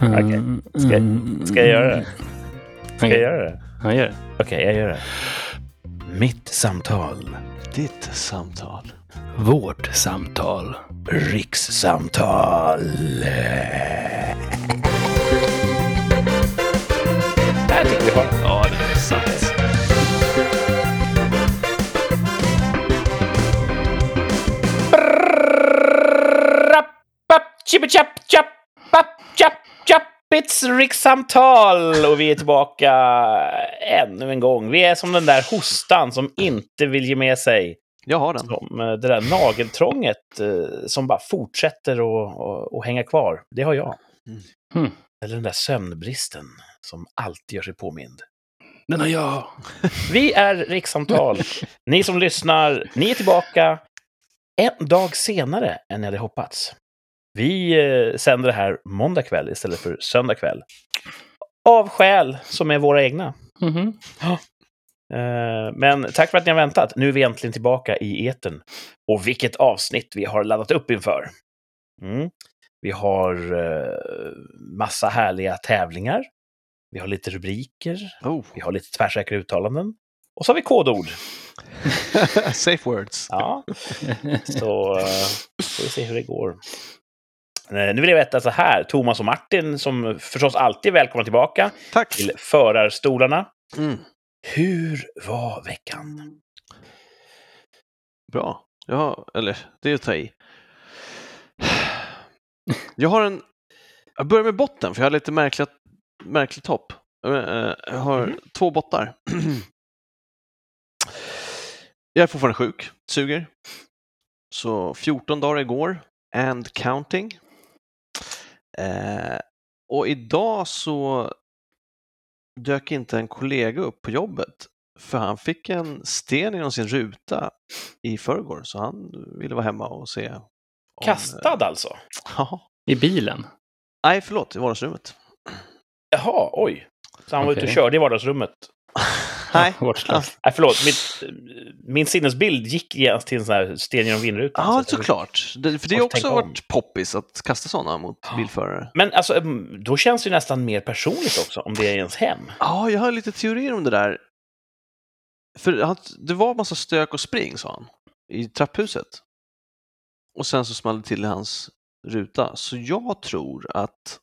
Okej. Ska, ska jag göra det? Ska jag göra det? Ja, gör det. Okej, jag gör det. Mitt samtal. Ditt samtal. Vårt samtal. Rikssamtal. Där tycker vi har. Ja, det är sant. It's rikssamtal! Och vi är tillbaka ännu en gång. Vi är som den där hostan som inte vill ge med sig. Jag har den. Som eh, det där nageltrånget eh, som bara fortsätter att att- att hänga kvar. Det har jag. Mm. Hmm. Eller den där sömnbristen som alltid gör sig påmind. Den har jag. Vi är Rikssamtal. Ni som lyssnar, ni är tillbaka en dag senare än ni hade hoppats. Vi eh, sänder det här måndag kväll istället för söndag kväll. Av skäl som är våra egna. Mhm. Eh, Men tack för att ni har väntat. Nu är vi äntligen tillbaka i etern. Och vilket avsnitt vi har laddat upp inför. Mm. Vi har eh, massa härliga tävlingar. Vi har lite rubriker. Oh. Vi har lite tvärsäkra uttalanden. Och så har vi kodord. Safe words. Ja, så eh, får vi se hur det går. Eh, Nu vill jag veta så här, Thomas och Martin, som förstås alltid är välkomna tillbaka Tack. till förarstolarna. Mm. Hur var veckan? Bra. Ja, eller det är att ta i. Jag har en... Jag börjar med botten, för jag har lite märkligt, märkligt topp. Eh, Jag har Mhm. två bottar. Jag är fortfarande sjuk, suger. Så 14 dagar igår, and counting. Eh, och idag så dök inte en kollega upp på jobbet för han fick en sten genom sin ruta i förrgår så han ville vara hemma och se. Om, Kastad alltså? Ja. I bilen. Nej, förlåt, i vardagsrummet. Jaha, oj. Så han var ute och körde i vardagsrummet. Nej. Vårdslöst. Nej, förlåt. Mitt, min sinnesbild gick genast till en sån här sten genom vindrutan. Ja, Så såklart. Det, för det har också varit poppis att kasta sådana mot Ja. bilförare. Men alltså, då känns det ju nästan mer personligt också, om det är ens hem. Ja, jag har lite teorier om det där. För han, det var massa stök och spring, sa han, i trapphuset. Och sen så small det till i hans ruta. Så jag tror att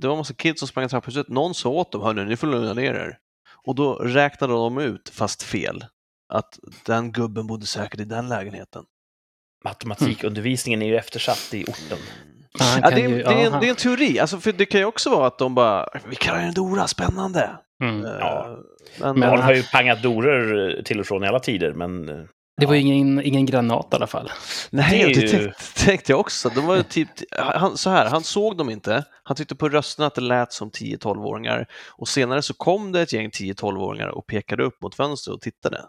det var massa kids som sprang i trapphuset. Någon sa åt dem, hörni, ni får lugna ner er. Och då räknade de ut, fast fel, att den gubben bodde säkert i den lägenheten. Matematikundervisningen är ju eftersatt i orten. Ja, Ja, det, är, ju- det, ja, är en, det är en teori, alltså, för det kan ju också vara att de bara, vi kallar en Dora, spännande. Mm. Ja. Eh, Men, Men Man han- har ju pangat dorer eh, till och från i alla tider, men... Det var ju ingen, ingen granat i alla fall. Nej, Det det, tänkte, tänkte jag också. De var typ, han, så här, han såg dem inte. Han tyckte på rösterna att det lät som 10-12-åringar. Och senare så kom det ett gäng 10-12-åringar och pekade upp mot fönstret och tittade.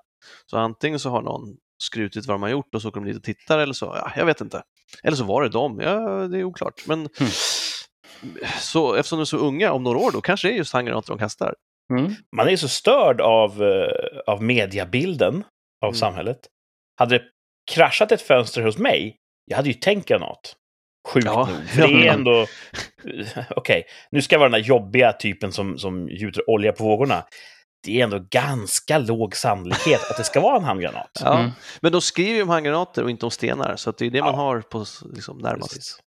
Så antingen så har någon skrutit vad de har gjort och så åker de dit och tittar eller så, ja, jag vet inte. Eller så var det dem, ja, det är oklart. Men Hmm. så, eftersom de är så unga, om några år då kanske det är just handgranater de kastar. Mm. Man är så störd av, eh, av mediabilden av Mm. samhället. Hade det kraschat ett fönster hos mig, jag hade ju tänkt granat. Sjukt Ja. nog. För det är ändå... Okej, nu ska jag vara den där jobbiga typen som, som gjuter olja på vågorna. Det är ändå ganska låg sannolikhet att det ska vara en handgranat. Ja. Mm. Men de skriver ju om handgranater och inte om stenar, så att det är det man Ja. har på liksom, närmast. Precis.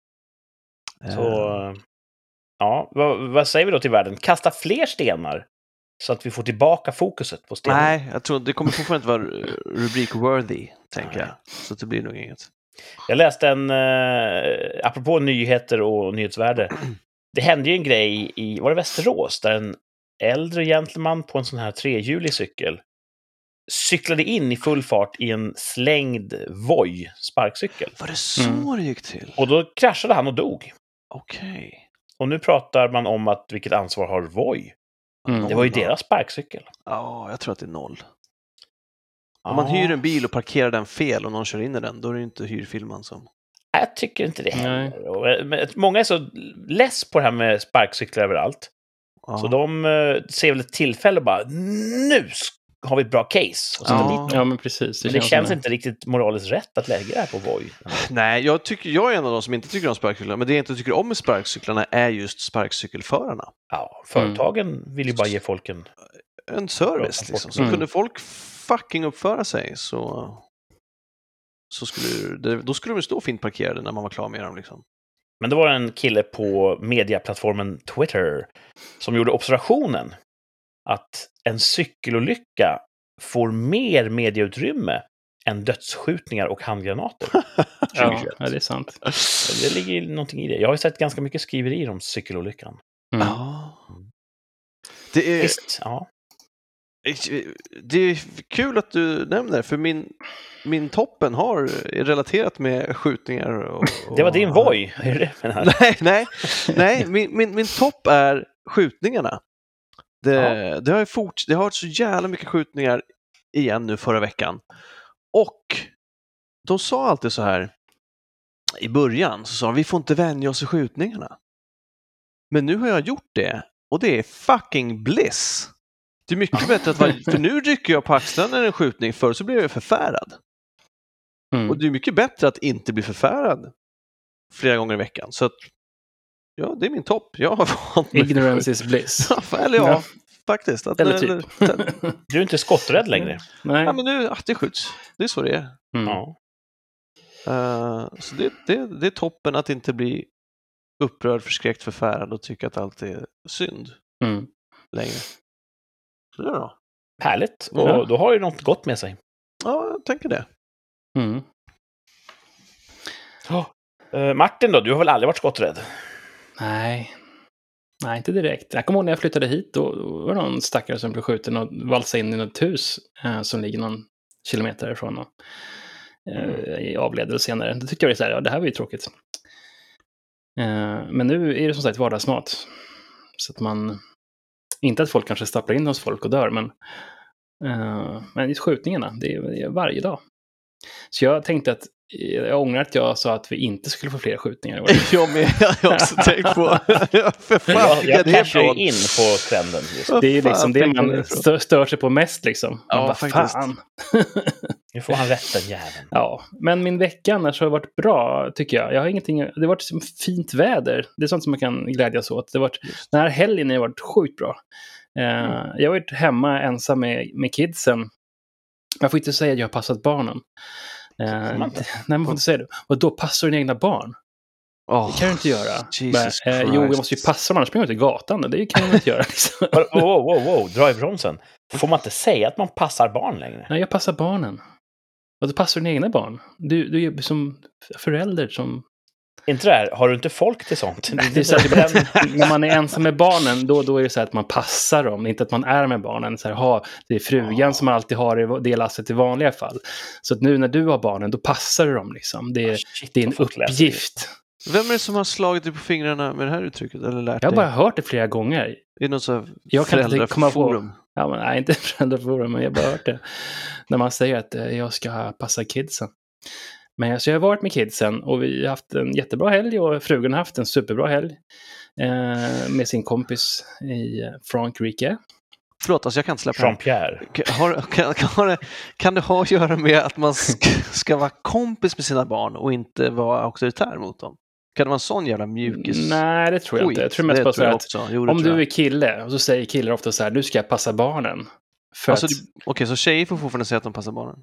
Så, ja, vad, vad säger vi då till världen? Kasta fler stenar så att vi får tillbaka fokuset på stenen. Nej, jag tror det kommer fortfarande inte vara rubrik-worthy, tänker jag. Så det blir nog inget. Jag läste en, eh, apropå nyheter och nyhetsvärde, det hände ju en grej i, var det Västerås, där en äldre gentleman på en sån här trehjulig cykel cyklade in i full fart i en slängd Voi sparkcykel. Var det så Mm. det gick till? Och då kraschade han och dog. Okej. Och nu pratar man om att vilket ansvar har Voi? Mm. Det var ju deras sparkcykel. Ja, jag tror att det är noll. Om man hyr en bil och parkerar den fel och någon kör in i den, då är det inte hyrfilmen som... Jag tycker inte det heller. Många är så less på det här med sparkcyklar överallt. Ja. Så de eh, ser väl ett tillfälle bara nu har vi ett bra case. Och Ja. Ja, men precis. Men det känns som inte riktigt moraliskt rätt att lägga det här på Voi. Nej, jag, tycker, jag är en av de som inte tycker om sparkcyklar, men det jag inte tycker om med sparkcyklarna är just sparkcykelförarna. Ja, företagen vill ju bara ge folk en... En service liksom. Så Mm. kunde folk fucking uppföra sig så, så skulle det, då skulle de stå fint parkerade när man var klar med dem. Liksom. Men det var en kille på mediaplattformen Twitter som gjorde observationen att en cykelolycka får mer medieutrymme än dödsskjutningar och handgranater. Ja, 2021. ja, det är sant. Det ligger ju någonting i det. Jag har ju sett ganska mycket skriverier om cykelolyckan. Mm. Ja. Det är, Visst, ja. det är kul att du nämner, för min, min toppen har relaterat med skjutningar. Och, och... Det var din Voi, är det det? Nej, nej, nej min, min, min topp är skjutningarna. Det, Ja. det, har ju fort, det har varit så jävla mycket skjutningar igen nu förra veckan. Och de sa alltid så här i början, så sa de vi får inte vänja oss i skjutningarna. Men nu har jag gjort det och det är fucking bliss. Det är mycket bättre att vara, för nu rycker jag på axlarna när det är en skjutning, förr så blev jag förfärad. Mm. Och det är mycket bättre att inte bli förfärad flera gånger i veckan. Så att, ja, det är min topp. Jag har vant mig. Ignorance is bliss. Ja, eller ja, Ja. faktiskt. Att, Eller typ. Du är inte skotträdd längre. Nej. Ja, men nu, ah, det skjuts. Det är så det är. Mm. Ja. Eh, så det, det, det är toppen att inte bli upprörd, förskräckt, förfärad och tycka att allt är synd Mm. längre. Så det är bra. Härligt. Och Ja. då har ju något gott med sig. Ja, jag tänker det. Mm. Eh, Martin då, du har väl aldrig varit skotträdd? Nej. Nej, inte direkt. Jag kommer ihåg när jag flyttade hit, då då var det någon stackare som blev skjuten och valsade in i något hus eh, som ligger någon kilometer ifrån och eh, avled senare. Det tyckte jag var så här, ja det här var ju tråkigt. Eh, men nu är det som sagt vardagsmat. Så att man, inte att folk kanske stapplar in hos folk och dör, men, eh, men just skjutningarna, det är, det är varje dag. Så jag tänkte att, jag ångrar att jag sa att vi inte skulle få fler skjutningar i år. Jag med, jag har också tänkt på. För fan, Jag, jag cashar ju in på trenden. Just. Det är liksom det man stör, stör sig på mest liksom. Man Ja, bara, faktiskt. fan. Nu får han rätt den jäveln. Ja, men min vecka annars har varit bra tycker jag. Jag har ingenting, det har varit som fint väder. Det är sånt som man kan glädjas åt. Det har varit, den här helgen har varit sjukt bra. Eh, Mm. Jag har varit hemma ensam med, med kidsen. Jag får inte säga att jag har passat barnen. Eh, man nej, man får inte säga det. Och då passar dina egna barn. Åh, Det kan du inte göra. Men, eh, jo, jag måste ju passa dem, annars springer jag ut i gatan. Det kan man inte göra. Liksom. Wow, wow, wow, dra i bromsen. Får man inte säga att man passar barn längre? Nej, jag passar barnen. Och då passar dina egna barn. Du, du är som förälder som... Inte det här, har du inte folk till sånt? Det är så att ibland, när man är ensam med barnen, då, då är det så här att man passar dem. Inte att man är med barnen. Så här, ha, det är frugan som alltid har det lasset i vanliga fall. Så att nu när du har barnen, då passar du dem. Liksom. Det, är, Shit, det är en uppgift. Vem är det som har slagit dig på fingrarna med det här uttrycket? Eller lärt Jag har bara hört det flera gånger. Är det något så här Jag kan inte komma på- föräldraforum? Ja, men, nej, inte föräldraforum, men jag har bara hört det. När man säger att eh, jag ska passa kidsen. Men så jag har varit med kidsen och vi har haft en jättebra helg och frugan har haft en superbra helg. Eh, med sin kompis i eh, Frankrike. Förlåt, alltså jag kan inte släppa. Jean-Pierre. Har, kan, kan, har det, kan det ha att göra med att man ska, ska vara kompis med sina barn och inte vara auktoritär mot dem? Kan det vara en sån jävla mjukis? Nej, det tror jag inte. Jag tror mest bara så att. Jo, om du är kille, och så säger killar ofta så här, nu ska jag passa barnen. Alltså, att, Okej, så tjejer får fortfarande säga att de passar barnen?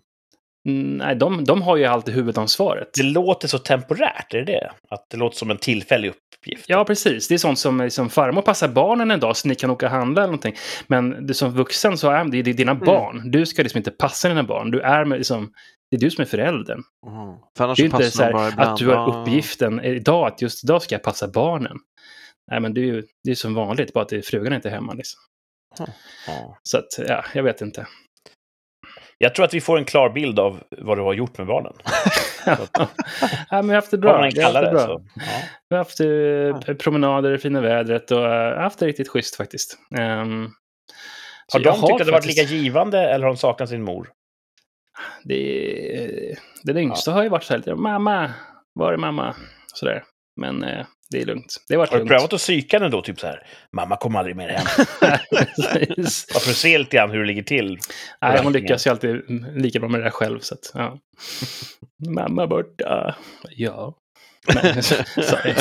Mm, nej, de, de har ju alltid huvudansvaret. Det låter så temporärt, är det det? Att det låter som en tillfällig uppgift? Ja, precis. Det är sånt som liksom, farmor passar barnen en dag så ni kan åka och handla eller någonting. Men du som vuxen så är det, det är dina Mm. barn. Du ska liksom inte passa dina barn. Du är med, liksom, det är du som är föräldern. Mm. För Det är inte så här att du har Ja. uppgiften idag att just idag ska jag passa barnen. Nej, men det är ju det är som vanligt, bara att det är frugan inte är hemma. Liksom. Ja. Så att, ja, jag vet inte. Jag tror att vi får en klar bild av vad du har gjort med barnen. ja, men vi har haft det bra. Vi har haft det bra. Så. Ja. Vi har haft eh, promenader i fina vädret och eh, haft det riktigt schysst faktiskt. Så Har de tyckt att det varit lika givande eller har de saknat sin mor? Det, det yngsta har ju varit så här lite, mamma, var är mamma? Sådär. Men eh, det är lugnt. Det har varit Har du lugnt. prövat att psyka den då? Typ så här, mamma kommer aldrig mer hem. Bara för se lite grann hur det ligger till. Nej, hon lyckas ju alltid lika bra med det där själv. Så att, ja. Mamma borta. Ja. Nej, sorry.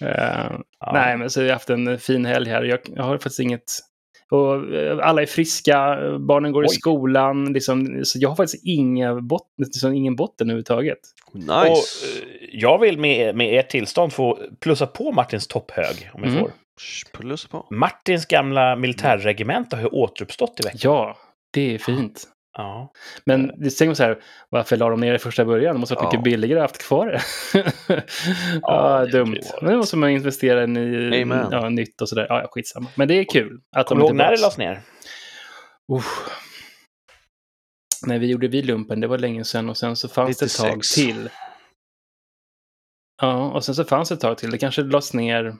Eh, Ja. Nej, men så har jag haft en fin helg här. Jag, jag har faktiskt inget... Och eh, alla är friska, barnen går i Oj. skolan. Liksom, så jag har faktiskt inga botten, liksom ingen botten överhuvudtaget. Nice. Och, eh, jag vill med, med ert tillstånd få plussa på Martins topphög, om jag Mm. får. Sh, Plus på. Martins gamla militärregemente har ju återuppstått i veckan. Ja, det är fint. Ja. Men det tänker man så här, varför la de ner det första början? Det måste ha varit Ja. mycket billigare att haft kvar det. ja, det dumt. det. Men då måste man investera i ja, nytt och sådär. Ja, skitsamma. Men det är kul. Att Kommer du ihåg när det lades ner? Uff. När vi gjorde vidlumpen, det var länge sedan och sen så fanns det ett tag 96. till. Ja, och sen så fanns det ett tag till. Det kanske lades ner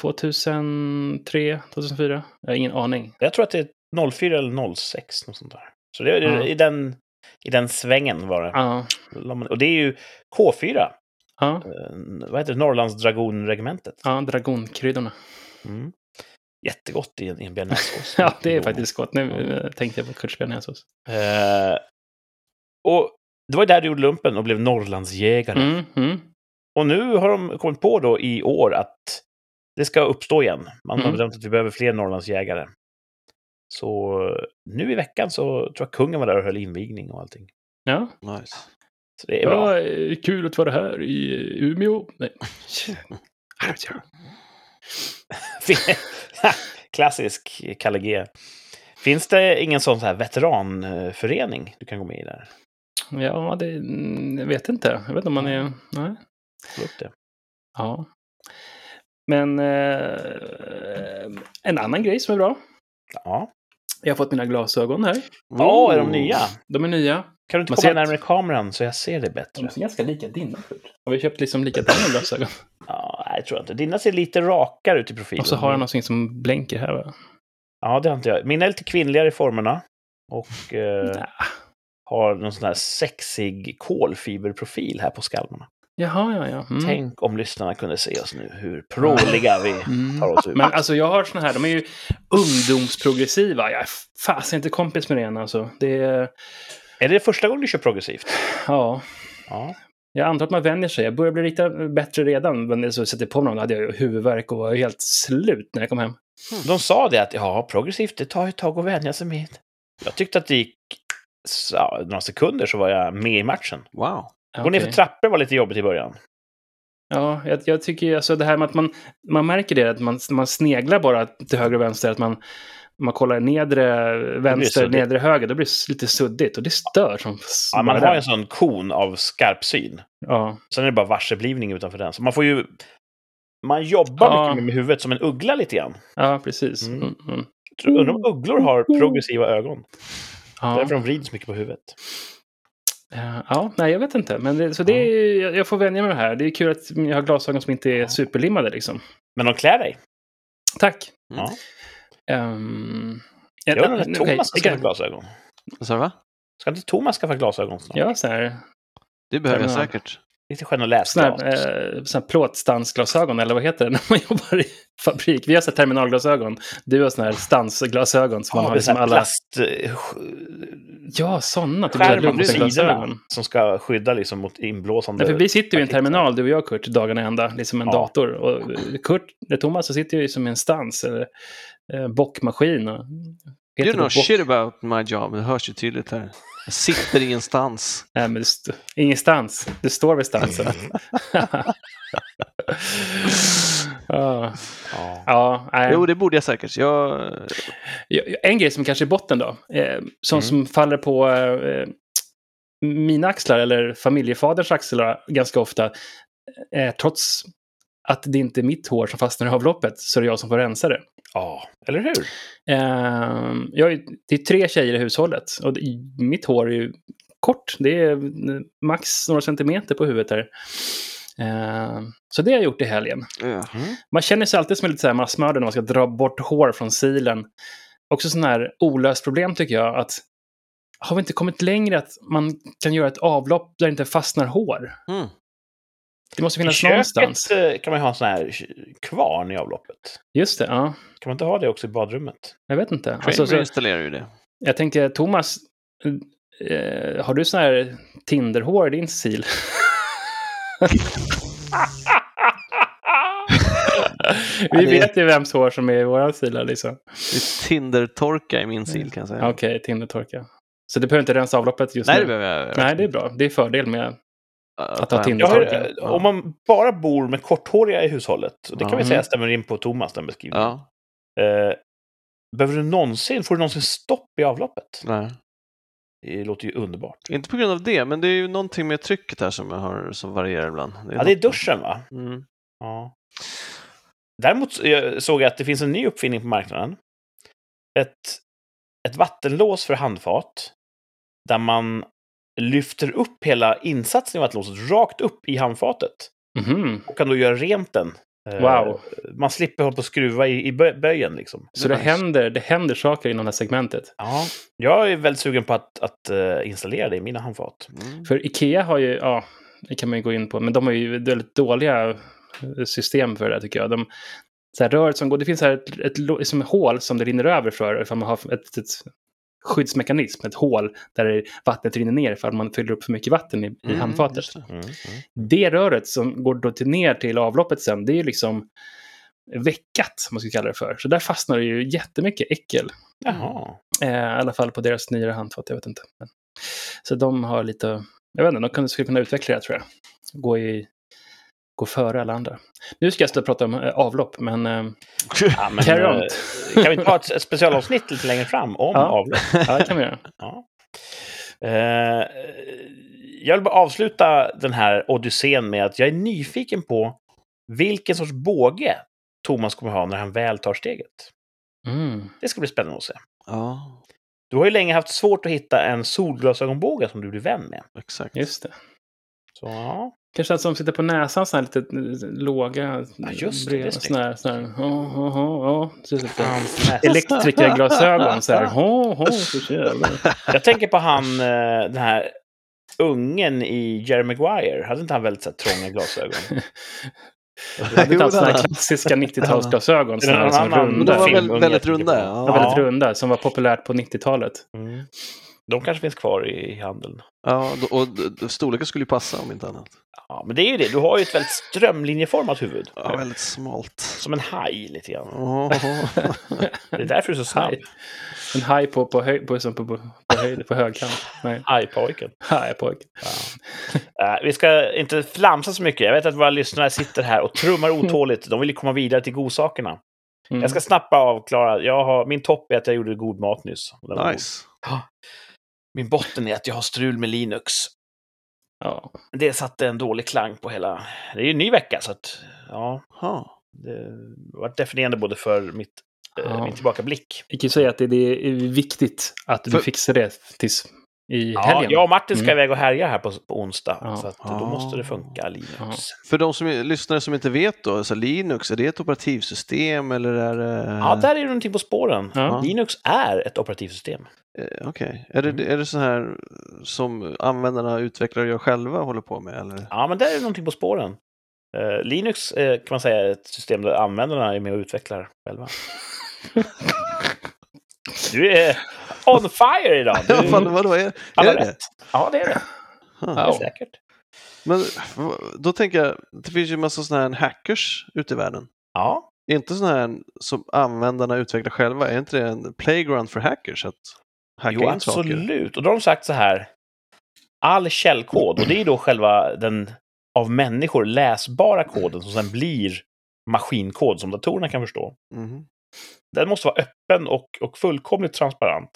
2003, 2004? Jag har ingen aning. Jag tror att det är 04 eller 06, något sånt där. Så det är Ja. i, den, i den svängen var det. Ja, Och det är ju K4, ja, eh, vad heter det, Norrlands dragonregementet. ja dragonkryddorna. Mm. Jättegott i en, i en bearnaisesås. Ja, det är faktiskt gott. Nu eh, tänkte jag på Kurt Spenningsås. Eh, och det var där du gjorde lumpen och blev Norrlandsjägare. Mm, mm. Och nu har de kommit på då i år att det ska uppstå igen. Man har Mm. bedömt att vi behöver fler Norrlandsjägare. Så nu i veckan så tror jag kungen var där och höll invigning och allting. Ja, Nice. Så det är bra. ja eh, kul att vara här i Umeå. Nej. Klassisk Kalle G. Finns det ingen sån här veteranförening du kan gå med i där? Ja, det mm, jag vet inte. Jag vet inte om man är... Nej. Få upp det. Ja. Men eh, en annan grej som är bra. Ja. Jag har fått mina glasögon här. Ja, är de nya? De är nya. Kan du inte Man komma ser att- närmare kameran så jag ser det bättre? De ser ganska lika dina ut. Har vi köpt liksom likadana glasögon? Ja, nej, jag tror inte. Dina ser lite rakare ut i profilen. Och så har jag någonting som blänker här va? Ja, det har inte jag. Mina är lite kvinnligare i formerna. Och eh, har någon sån här sexig kolfiberprofil här på skalmarna. Jaha, ja, ja. Mm. Tänk om lyssnarna kunde se oss nu, hur pråliga vi Mm. tar oss ut. Men alltså jag har såna här, de är ju ungdomsprogressiva. Jag är fasen inte kompis med det än alltså. Det är, Är det första gången du kör progressivt? ja. Ja. Jag antar att man vänjer sig. Jag börjar bli lite bättre redan. Men så sätter jag på mig dem, hade jag huvudvärk och var helt slut när jag kom hem. De sa det att ja, progressivt, det tar ett tag att vänja sig med. Jag tyckte att det gick så, några sekunder så var jag med i matchen. Wow. Gå ner för trappor var lite jobbigt i början. Ja, jag, jag tycker alltså det här med att man, man märker det, att man, man sneglar bara till höger och vänster, att man, man kollar nedre vänster, nedre höger, då blir det lite suddigt och det stör som Ja, man har en sån kon av skarp syn. Ja, Sen är det bara varseblivning utanför den. Så man får ju... Man jobbar Ja. mycket med huvudet som en uggla lite grann. ja precis. Mm. Mm. Mm. Undrar om ugglor har progressiva ögon. Ja. Därför de vrids mycket på huvudet. Eh, ja, nej, jag vet inte. Men det, så det är, jag- jag får vänja mig med det här. Det är kul att jag har glasögon som inte är superlimmade liksom. Men de klär dig. Tack. Ja. Um, Jag undrar när Thomas ska skaffa glasögon. Vad sa du? va? Ska inte Thomas skaffa glasögon snart? Ja, så här, Det behöver jag Terminal. säkert. Lite sån läsglas. här, eh, här plåtstansglasögon, eller vad heter det när man jobbar i fabrik? Vi har så här terminalglasögon. Du har såna här stansglasögon som man Ja, har det är liksom alla... plast... eh, Ja, sådana. Typ Skärmar på sidorna glasögon. som ska skydda liksom mot inblåsande... Därför vi sitter ju i en terminal, du och jag Kurt, dagarna ända, liksom en Ja. dator. Och Kurt, eller Thomas, så sitter ju som en stans, eller eh, bockmaskin. Och, You know shit about my job. Det hörs ju tydligt här. Sitter ingenstans. Nej, men det st- ingenstans. Det står vid stansen. ja, Ja. ja nej. Jo, det borde jag säkert. Jag... Ja, En grej som kanske är botten då, eh, som, Mm. som faller på eh, mina axlar eller familjefaderns axlar ganska ofta, eh, trots att det inte är mitt hår som fastnar i avloppet, så är det jag som får rensa det. ja, eller hur? Eh, jag, det är tre tjejer i hushållet och det- mitt hår är ju kort. Det är eh, max några centimeter på huvudet här. Eh, så det har jag gjort i helgen. Mm. Man känner sig alltid som en lite så här massmördare när man ska dra bort hår från silen. Också sån här olöst problem tycker jag. att Har vi inte kommit längre att man kan göra ett avlopp där det inte fastnar hår? Mm. Det måste I finnas köket någonstans. eh, kan man ju ha en sån här kvarn i avloppet. Just det, ja. Kan man inte ha det också i badrummet? Jag vet inte. Kramer Alltså, så, installerar ju det. jag tänker, Thomas, eh, har du sån här Tinderhår i din sil? Vi det- vet ju vems hår som är i våra silar liksom. Det är Tinder-torka i min sil kan jag säga. Okej, Tindertorka. Så du behöver inte rensa avloppet just Nej, det nu? behöver jag Nej, det är bra. Det är fördel med... Att, ha Tinder. Har, eh, Om man bara bor med korthåriga i hushållet, och det kan Ja. vi säga stämmer in på Thomas, den beskrivningen. Ja, Eh, behöver du någonsin, får du någonsin stopp i avloppet? nej. Det låter ju underbart. Inte på grund av det, men det är ju någonting med trycket här som, jag har, som varierar ibland. Ja, det är duschen va? Mm. Ja. Däremot eh, såg jag att det finns en ny uppfinning på marknaden. Ett, ett vattenlås för handfat. Där man lyfter upp hela insatsen i vattenlåset rakt upp i handfatet. Mhm. Och kan då göra rent den. Eh, Wow. Man slipper hålla på och skruva i, i bö- böjen liksom. Så det händer, det händer saker inom det här segmentet. Ja, jag är väldigt sugen på att, att eh, installera det i mina handfat. Mm. För Ikea har ju, ja, det kan man ju gå in på, men de har ju väldigt dåliga system för det tycker jag. De, så här, röret som går, det finns här ett, ett, som ett hål som det rinner över för ifall man har ett, ett skyddsmekanism, ett hål där vattnet rinner ner ifall man fyller upp för mycket vatten i, i Mm, handfatet. det. Mm, mm. Det röret som går då till, ner till avloppet sen, det är ju liksom veckat, som man ska kalla det för. Så där fastnar det ju jättemycket äckel. Jaha. Eh, I alla fall på deras nyare handfat, jag vet inte. Men, så de har lite, jag vet inte, de skulle kunna utveckla det tror jag. Gå, i, gå före alla andra. Nu ska jag och prata om eh, avlopp, men eh, Ja, men, Carry on. eh, kan vi inte ha ett, ett specialavsnitt lite längre fram om Ja. avlopp? ja, det kan vi göra. Ja. Eh, jag vill bara avsluta den här odyssén med att jag är nyfiken på vilken sorts båge Thomas kommer ha när han väl tar steget. Mm. Det ska bli spännande att se. Ja, Du har ju länge haft svårt att hitta en solglasögonbåge som du blir vän med. exakt. Just det. Så ja, Kanske att som sitter på näsan, sådana här lite eh, låga... Ja, just det, det är snyggt. såna här, såna här, oh, oh, oh, oh. Så. Elektrikerglasögon så här. Oh, oh, så. Jag tänker på han, eh, den här ungen i Jerry Maguire. Hade inte han väldigt så här, trånga glasögon? hade inte alls såna här den- klassiska 90-talsglasögon. Det är Såna Men de runda. var väldigt tänker runda. Ja, Ja. väldigt Ja. runda, som var populärt på 90-talet. Mm. De kanske finns kvar i handeln. Ja, och storleken skulle ju passa om inte annat. Ja, men det är ju det. Du har ju ett väldigt strömlinjeformat huvud. Ja, väldigt smalt. Som en haj lite grann. Oh, Det är därför du är så snabb. En haj på, på, höj, på, som på, på, på, höjd, på högkant. Hajpojken. hajpojke. Ja. Eh, vi ska inte flamsa så mycket. Jag vet att våra lyssnare sitter här och trummar otåligt. De vill ju komma vidare till godsakerna. Mm. Jag ska snabbt avklara. Jag har, min topp är att jag gjorde god mat nyss. Var god. Min botten är att jag har strul med Linux. Ja. Det satte en dålig klang på hela... Det är ju en ny vecka, så att... Ja, Ha. det var definierande både för mitt, eh, Ja. min tillbakablick. Jag kan ju säga att det, det är viktigt att du För- fixar det tills i Ja, helgen. jag och Martin ska Mm. iväg och härja här på, på onsdag. Ja. Så att då måste det funka, Linux. Ja. För de som är, lyssnare som inte vet då, så Linux, är det ett operativsystem eller är det... Ja, där är det någonting på spåren. Ja. Linux är ett operativsystem. Eh, Okej. Är, det, är det så här som användarna, utvecklare gör själva håller på med? Eller? Ja, men där är det någonting på spåren. Eh, Linux eh, kan man säga är ett system där användarna är med och utvecklar själva. du är on fire idag! Du, Ja, fan, vadå, är, är det rätt. Ja, det är det. Huh. Det är Ja. säkert. Men då tänker jag, det finns ju en massa sådana här hackers ute i världen. Ja, Är inte sådana här som användarna utvecklar själva, är inte det en playground för hackers att hacka jo, in saker? absolut. Och då har de sagt så här. All källkod, och det är då själva den av människor läsbara koden som sen blir maskinkod som datorerna kan förstå. Mhm. Den måste vara öppen och, och fullkomligt transparent.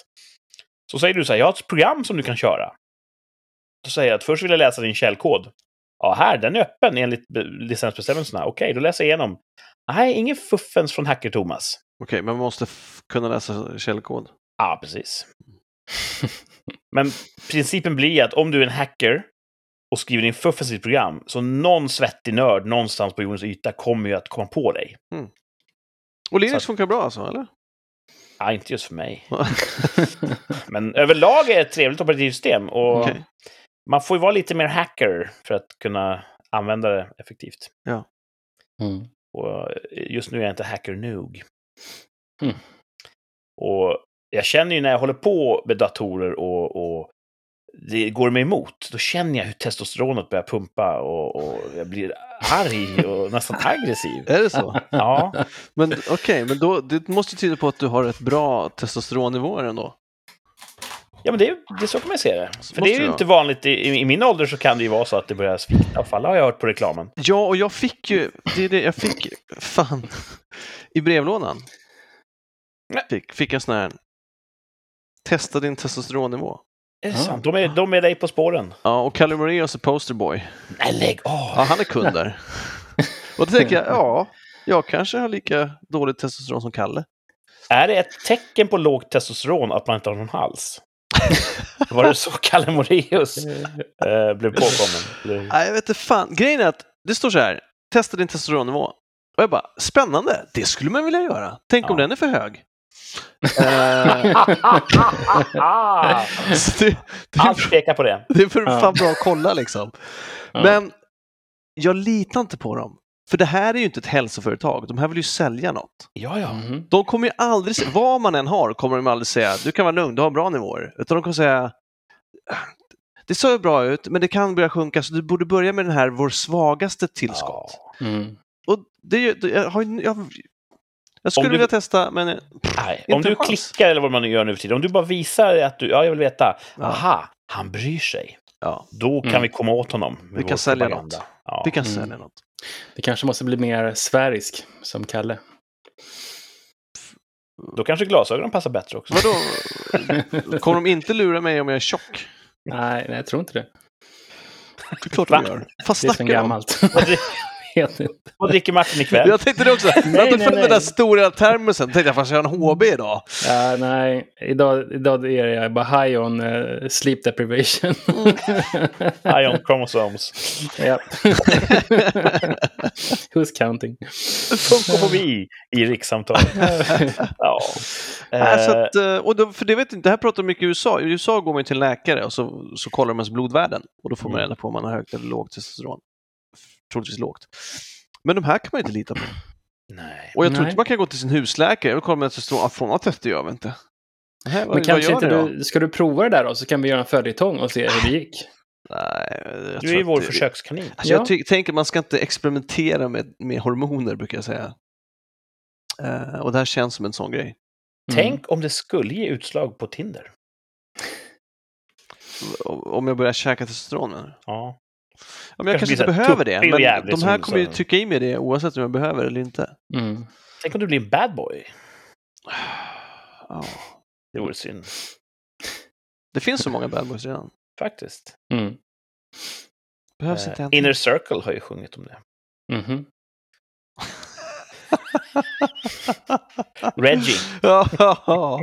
Så säger du så här, jag har ett program som du kan köra. Då säger jag att först vill jag läsa din källkod. Ja, här, den är öppen enligt be- licensbestämmelserna. Okej, då läser jag igenom. Nej, ingen fuffens från Hacker-Thomas. Okej, men man måste kunna läsa källkod. Ja, precis. Men principen blir att om du är en hacker och skriver in fuffens i ditt program, så någon svettig nörd någonstans på jordens yta kommer ju att komma på dig. Och Linux att- funkar bra alltså, eller? Ja, inte just för mig. Men överlag är det ett trevligt operativsystem. Och Okej. man får ju vara lite mer hacker för att kunna använda det effektivt. Mm. Och just nu är jag inte hacker nog. Mm. Och jag känner ju när jag håller på med datorer och, och det går mig emot, då känner jag hur testosteronet börjar pumpa och, och jag blir arg och nästan aggressiv. Är det så? Ja, Men okej, men då, det måste tyda på att du har ett bra testosteronnivåer ändå. ja men det, är- det är så kan man se det. För det är ju inte vanligt, i, i min ålder så kan det ju vara så att det börjar svikta och falla, har jag hört på reklamen. Ja, och jag fick ju, det är det jag fick, fan, i brevlådan. Fick, fick en sån här, testa din testosteronnivå. Är det sant? De är, de är dig på spåren. Ja, och Kalle Moraeus är posterboy. Nej, lägg av! Ja, han är kund där. Och då tänker jag, ja, jag kanske har lika dåligt testosteron som Kalle. Är det ett tecken på lågt testosteron att man inte har någon hals? Var det så Kalle Moraeus eh, blev påkommen? Nej, jag vet inte fan. Grejen är att det står så här, testa din testosteronnivå. Och jag bara, spännande, det skulle man vilja göra. Tänk om Ja. den är för hög. Eh, det, det, är, Allt pekar på det. det är för fan bra att kolla liksom. Men jag litar inte på dem. För det här är ju inte ett hälsoföretag, de här vill ju sälja något. Ja, ja. Mhm. De kommer ju aldrig, vad man än har, kommer de aldrig säga du kan vara lugn, du har bra nivåer. Utan de kommer säga det ser bra ut, men det kan börja sjunka, så du borde börja med den här, vår svagaste tillskott. Ja. Mm. Och det, är ju- det, jag, har, jag, jag skulle Om du- vilja testa, men eh, Nej, om du chans. klickar eller vad man nu gör nu för tiden, om du bara visar att du, ja, jag vill veta, Ja. aha, han bryr sig. ja, Då kan Mm. vi komma åt honom. Vi kan sälja propaganda. något. Ja. vi kan Mm. sälja något. Det kanske måste bli mer sfärisk, som Kalle. Då kanske glasögonen passar bättre också. Vadå? Kommer de inte lura mig om jag är tjock? nej, nej, jag tror inte det. Det är klart de gör. Vad Det är om? gammalt. Jag vet inte. Vad dricker Martin ikväll? Jag tänkte det också. Jag tog fram den där stora termosen. Tänkte jag, fast jag har en HB idag. Ja, nej, idag, idag är jag bara high on eh, sleep deprivation. Ion chromosomes. ja. Who's counting? Funkofobi i rikssamtal. Ja. Så Eh, att, eh, och då, för det vet inte, det här pratar de mycket i USA. I USA går man till en läkare och så, så kollar de ens blodvärden. Och då får man Mm. reda på om man har högt eller lågt testosteron. Troligtvis lågt. Men de här kan man ju inte lita på. nej. Och jag tror Nej. inte man kan gå till sin husläkare. Jag vill kolla med testosteron. Ah, får man tester gör vi inte. Nej, vad, Men kanske vad inte du, ska du prova det där då, så kan vi göra en följetong och se hur det gick. Nej, Du är ju att vår det- försökskanin. Alltså Ja. Jag ty- tänker man ska inte experimentera med, med hormoner, brukar jag säga. Eh, och det här känns som en sån grej. Mm. Tänk om det skulle ge utslag på Tinder. Om jag börjar käka testosteron. Ja. Ja, men jag Kanske kanske inte behöver det, men de här kommer ju trycka i mig det oavsett om jag behöver eller inte. Mm. Tänk om du blir en bad boy. Ja. Det vore synd. Det finns så många bad boys redan. Faktiskt. Mm. Behövs Eh, inte Inner Circle har ju sjungit om det. Mhm. Reggie. Ja,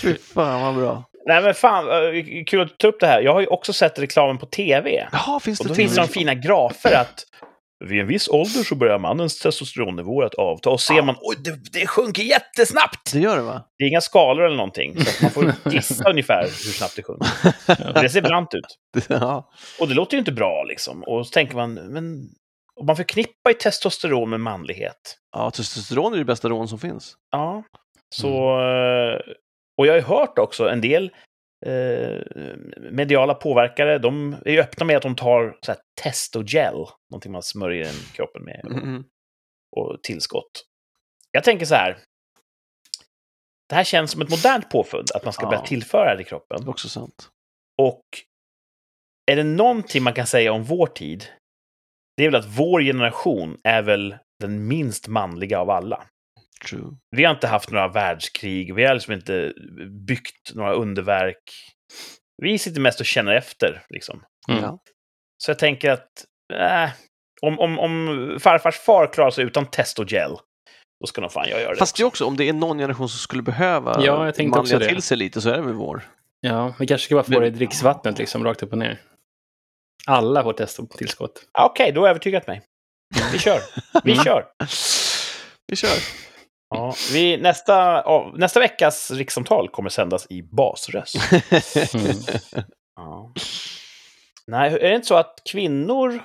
Fy fan vad bra. Nej men fan, eh, kul att du tar upp det här. Jag har ju också sett reklamen på tv. Jaha, finns det Och då finns det de fina grafer att vid en viss ålder så börjar mannens testosteronnivåer att avta. Och ser man, oj, det, det sjunker jättesnabbt! Det gör det va? Det är inga skalor eller någonting, så man får gissa ungefär hur snabbt det sjunker. Det ser brant ut. Ja. Och det låter ju inte bra liksom. Och så tänker man, men... Och man förknippar ju testosteron med manlighet. ja, testosteron är det bästa rån som finns. Ja. Så... eh, Och jag har ju hört också en del eh, mediala påverkare, de är ju öppna med att de tar så här testogel, någonting man smörjer in kroppen med, och, Mm. och tillskott. Jag tänker så här. Det här känns som ett modernt påfund, att man ska Ja. börja tillföra det i kroppen. Också sant. Och är det någonting man kan säga om vår tid, det är väl att vår generation är väl den minst manliga av alla. True. Vi har inte haft några världskrig, vi har liksom inte byggt några underverk. Vi sitter mest och känner efter, liksom. Mm. Ja. Så jag tänker att, äh, om, om, om farfars far klarar sig utan testogel, då ska nog fan jag göra det. Fast det är också, om det är någon generation som skulle behöva Ja, jag tänkte också manliga till sig lite så är det väl vår. Ja, vi kanske ska bara få det i dricksvattnet liksom, rakt upp och ner. Alla får testillskott. Ah, Okej, då har jag övertygat mig. Vi kör. Vi Mm. kör. Vi kör. Ja, vi, nästa, nästa veckas rikssamtal kommer sändas i basröst. Mm. Ja. Nej, är det inte så att kvinnor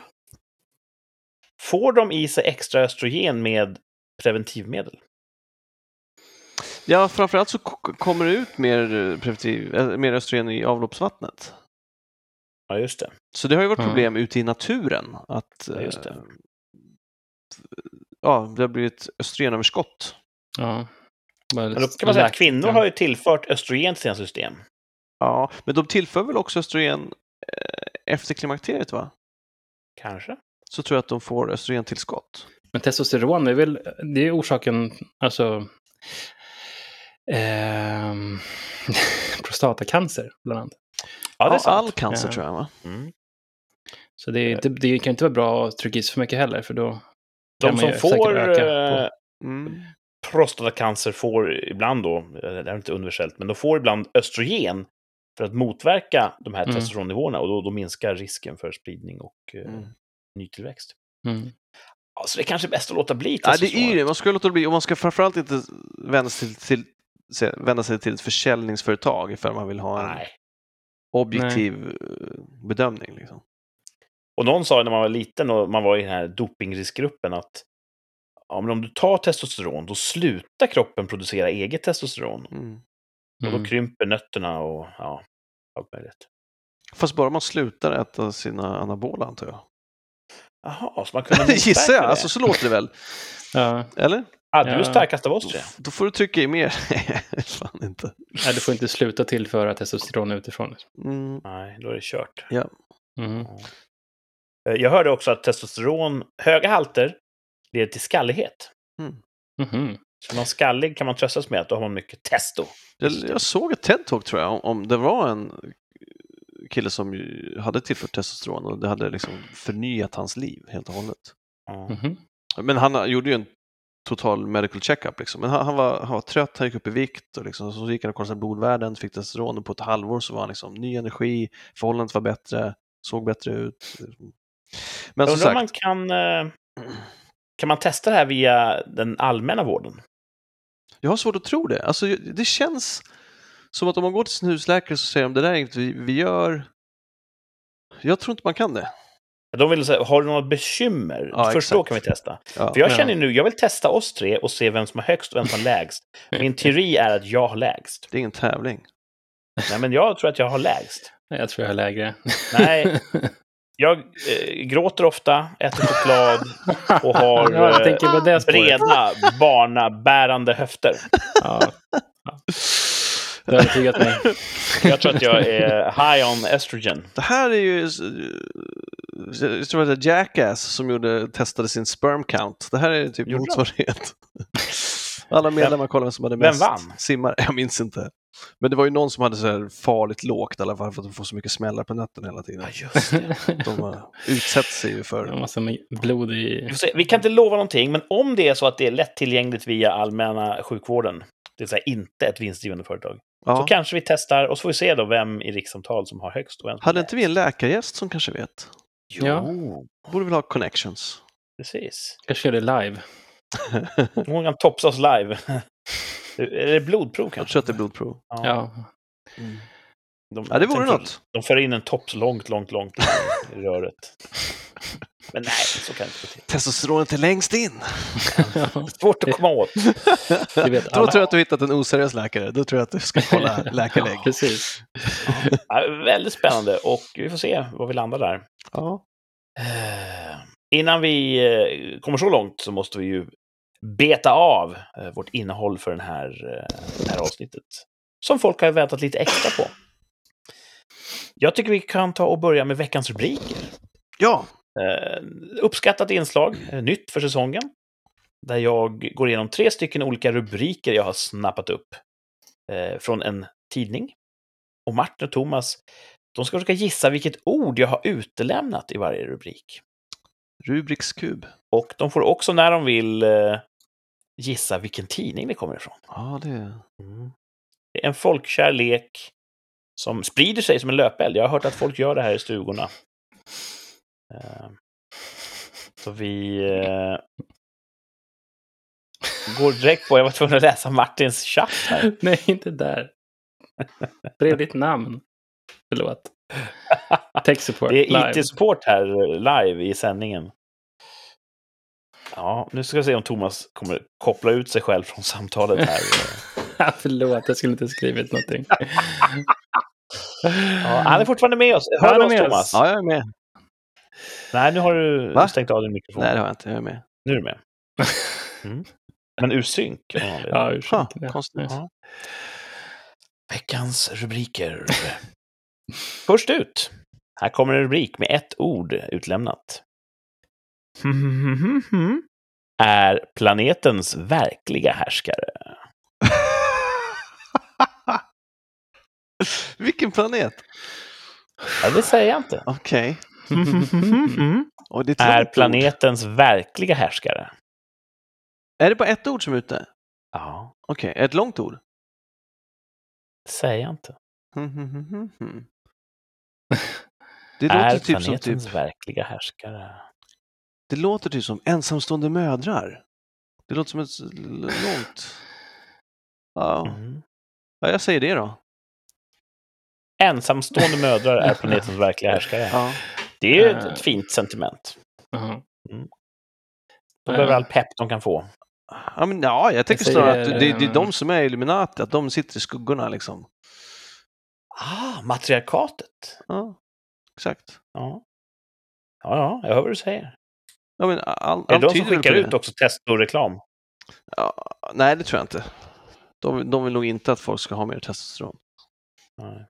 får de i sig extra östrogen med preventivmedel? Ja, framförallt så ko- kommer det ut mer, eh, preventiv, eh, mer östrogen i avloppsvattnet. Ja, just det. Så det har ju varit Mm. problem ute i naturen. Att, Ja, just det. eh, Ja, det har blivit östrogenöverskott. Ja. Men då kan man säga att kvinnor har ju tillfört östrogen till sina system. Ja, men de tillför väl också östrogen eh, efter klimakteriet, va? Kanske. Så tror jag att de får östrogentillskott. Men testosteron är väl, det är orsaken, alltså, ehm, prostatacancer bland annat. Ja, det är sant. all cancer Ja. tror jag, va? Mm. Så det, är inte, det kan inte vara bra att trycka i sig för mycket heller, för då kan De man som får öka eh, på- Mm. Prostatacancer får ibland då, eh, det är inte universellt, men de får ibland östrogen för att motverka de här Mm. testosteronnivåerna och då, då minskar risken för spridning och eh, Mm. nytillväxt. Mm. Ja, så det är kanske är bäst att låta bli Ja, det är det. Man ska låta det bli. Och man ska framförallt inte vända sig till, till, vända sig till ett försäljningsföretag ifall man vill ha en Nej. objektiv eh, bedömning. Liksom. Och någon sa när man var liten och man var i den här dopingriskgruppen att ja, men om du tar testosteron, då slutar kroppen producera eget testosteron. Mm. Och Mm. då krymper nötterna och ja, allt möjligt. Fast bara man slutar äta sina anabola, antar jag. Jaha, så man kunde Gissar jag, det? alltså så låter det väl? Ja, Eller? Ja, du är Ja. starkast av oss tre. Då får du trycka i mer. Fan inte. nej, du får inte sluta tillföra testosteron utifrån. Mm. Nej, då är det kört. Mm. Eh, Jag hörde också att testosteron, höga halter, leder till skallighet. Mhm. Så om man skallig kan man tröstas med att då har man mycket testo. Jag, jag såg ett TED-talk tror jag, om, om det var en kille som hade tillfört testosteron och det hade liksom förnyat hans liv helt och hållet. Mhm. Men han gjorde ju en total medical checkup. Liksom. Men han, han, var, han var trött, han gick upp i vikt och liksom, så gick han och kollade blodvärden, fick testosteron och på ett halvår så var han liksom ny energi, förhållandet var bättre, såg bättre ut. Men Jag som undrar om sagt, man kan, eh, kan man testa det här via den allmänna vården? jag har svårt att tro det. Alltså, det känns som att om man går till sin husläkare så säger de det där är inget vi, vi gör. Jag tror inte man kan det. De vill säga, har du något bekymmer? Ja, Först då exakt. kan vi testa. Ja. För jag Ja. känner nu, jag vill testa oss tre och se vem som har högst och vem som har lägst. Min teori är att jag har lägst. Det är ingen tävling. Nej, men jag tror att jag har lägst. Nej, Jag tror jag har lägre. Nej, jag eh, gråter ofta, äter choklad och har eh, breda, barnabärande höfter. Ja. Ja. Det har övertygat mig. Jag tror att jag är high on estrogen. Det här är ju, jag tror att det är Jackass som gjorde, testade sin sperm count. Det här är typ motsvarighet. Alla medlemmar kollade vem som hade vem mest vann? simmare. Jag minns inte. Men det var ju någon som hade så här farligt lågt i alla fall för att de får så mycket smällar på nötten hela tiden. just det. De uh, utsätter sig ju En för... massa med blod Vi, i... vi kan inte lova någonting, men om det är så att det är lättillgängligt via allmänna sjukvården, det vill säga inte ett vinstdrivande företag, så Ja. kanske vi testar och så får vi se då vem i rikssamtal som har högst och vem Hade har inte vi en läkargäst som kanske vet? Jo, Ja. Borde väl ha connections. precis. Kanske gör det live. Hon kan topsa oss live. är det blodprov Jag kanske? tror att det är blodprov. Ja. De, Ja, det vore tänker- något. De för in en tops långt, långt, långt i röret. Men nej, så kan det inte gå till. Testosteronet är längst in. Svårt att komma åt. Vet Då alla. tror jag att du har hittat en oseriös läkare. Då tror jag att du ska kolla läkarlägg. Precis. Ja, väldigt spännande och vi får se var vi landar där. Ja. Eh, Innan vi eh, kommer så långt så måste vi ju beta av eh, vårt innehåll för den här, eh, det här avsnittet. Som folk har väntat lite extra på. Jag tycker vi kan ta och börja med veckans rubriker. ja, Eh, uppskattat inslag, eh, nytt för säsongen. Där jag går igenom tre stycken olika rubriker jag har snappat upp eh, från en tidning. Och Martin och Thomas, de ska försöka gissa vilket ord jag har utelämnat i varje rubrik. Rubriks kub. Och de får också när de vill gissa vilken tidning det kommer ifrån. Ja, det... Det är en folkkär lek som sprider sig som en löpeld. Jag har hört att folk gör det här i stugorna. Eh, Så vi eh, går direkt på, jag var tvungen att läsa Martins chatt här. Nej, inte där. Brev ditt namn. Förlåt. Tech support Det är. IT-support här eh, live i sändningen. Ja, nu ska vi se om Thomas kommer koppla ut sig själv från samtalet här. Förlåt, jag skulle inte ha skrivit någonting. Ja, han är fortfarande med oss. Hör du oss, med Thomas? oss. Ja, jag är med. Nej, nu har du Va? stängt av din mikrofon. Nej, det har jag inte. Jag är med. Nu är du med. Mm. Men ur synk. Ja, Ha, ursäkta. det. konstigt. Ja. Veckans rubriker. Först ut. Här kommer en rubrik med ett ord utlämnat. Är planetens verkliga härskare. Vilken planet? Ja, det säger jag inte. Okej. Och det är, långt ord. planetens verkliga härskare. är det bara ett ord som är ute? Ja, Okej, är det ett långt ord? det säger jag inte. Det låter Är typ som planetens typ, verkliga härskare. Det låter typ som ensamstående mödrar. Det låter som ett långt... Ja, Mm. ja jag säger det då. Ensamstående mödrar är planetens verkliga härskare. Ja. Det är ju ett, Eh. ett fint sentiment. Jaha. De behöver Eh. all pepp de kan få. Ja, men, ja, jag tänker säger, snarare att det, det är eh, de som är Illuminati, att de sitter i skuggorna liksom. Ah, matriarkatet. Ja, exakt. Ja. Ja, ja, jag hör vad du säger. Ja, men all, Är det de som skickar ut också test och reklam? Ja, nej, det tror jag inte. De, de vill nog inte att folk ska ha mer testosteron. Nej.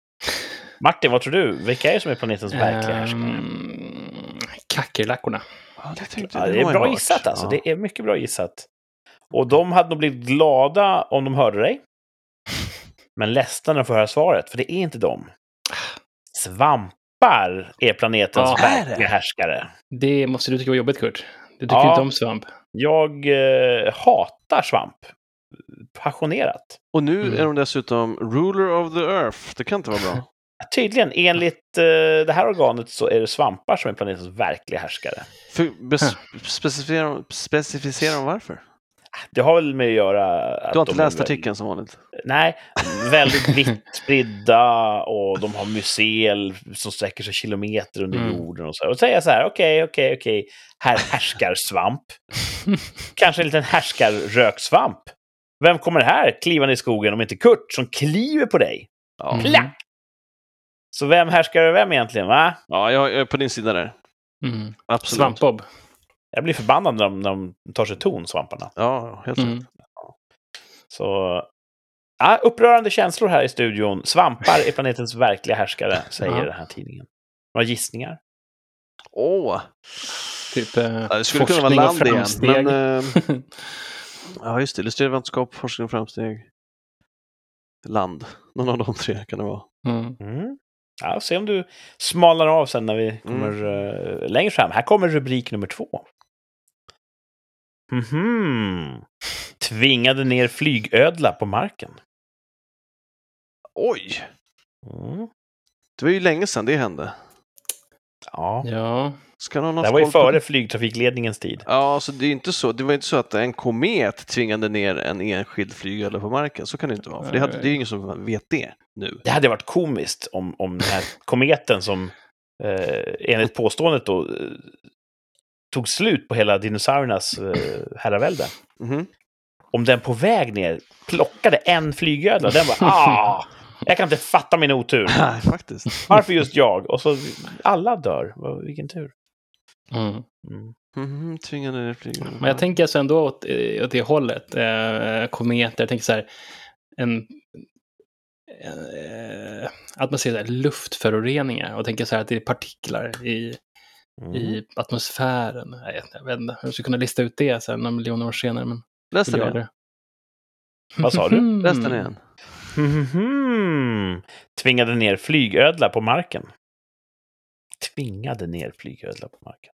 Martin, vad tror du? Vilka är det som är planetens verkliga härskare? Um, kackerlackorna. Ja, det, Ja, det är bra hört. gissat alltså. Ja. Det är mycket bra gissat. Och de hade nog blivit glada om de hörde dig. Men ledsna när de får höra svaret, för det är inte de. Svampar är planetens Ja, härskare. Det måste du tycka var jobbigt, Kurt. Du tycker Ja. inte om svamp. Jag eh, hatar svamp. Passionerat. Och nu Mm. är de dessutom ruler of the earth. Det kan inte vara bra. Tydligen, enligt eh, det här organet så är det svampar som är planetens verkliga härskare. För, specificera, specificera om varför. Det har väl med att göra... Att Du har inte läst väl- artikeln som vanligt? Nej, väldigt vitt spridda och de har museer som sträcker sig kilometer under Mm. jorden och så. Och säga så här, okej, okej, okej, här härskar svamp. Kanske en liten härskarröksvamp. Vem kommer här klivande i skogen om inte Kurt som kliver på dig? Ja, Mm. Plack! Så vem härskar över vem egentligen, va? ja jag är på din sida där. Mm. Absolut. Svampbob. Jag blir förbannad när de, när de tar sig ton, svamparna. Ja, helt Mm. rätt. Så... Ja, upprörande känslor här i studion. Svampar är planetens verkliga härskare, säger Ja. den här tidningen. Några gissningar? Åh! Typ eh, Ja, det skulle kunna vara forskning och land igen. framsteg. Men, eh, ja, just det. Illustrerad vetenskap, forskning och framsteg. Land. Någon av de tre kan det vara. mm. Mm. Ja, se om du smalnar av sen när vi kommer eh, längre fram. Här kommer rubrik nummer två. Mhm. Tvingade ner flygödla på marken. Oj! Mm. Det var ju länge sedan det hände. Ja, Ja. Ska någon ha det var ju på före det? flygtrafikledningens tid. Ja, alltså det, är inte så, det var inte så att en komet tvingade ner en enskild flygödla på marken. Så kan det inte vara. För det, hade, det är ju ingen som vet det nu. Det hade varit komiskt om, om den här kometen som eh, enligt påståendet då eh, tog slut på hela dinosauriernas eh, herravälde. Mhm. Om den på väg ner plockade en flygödla, den bara ah, jag kan inte fatta min otur. Nej, faktiskt. Varför just jag? Och så alla dör. Vad- Vilken tur. Mm. Mm. Mhm, tvingade ner flygödla. Men jag tänker alltså ändå åt, eh, åt det hållet. Eh, kometer, jag tänker så här. En, eh, att man ser så här, luftföroreningar och tänker så här att det är partiklar i, Mm. i atmosfären. Jag vet, jag vet inte hur jag ska kunna lista ut det sen några miljoner år senare. Men Läs den igen. Vad sa du? Läs den igen. Mhm. Tvingade ner flygödla på marken. Tvingade ner flygödla på marken.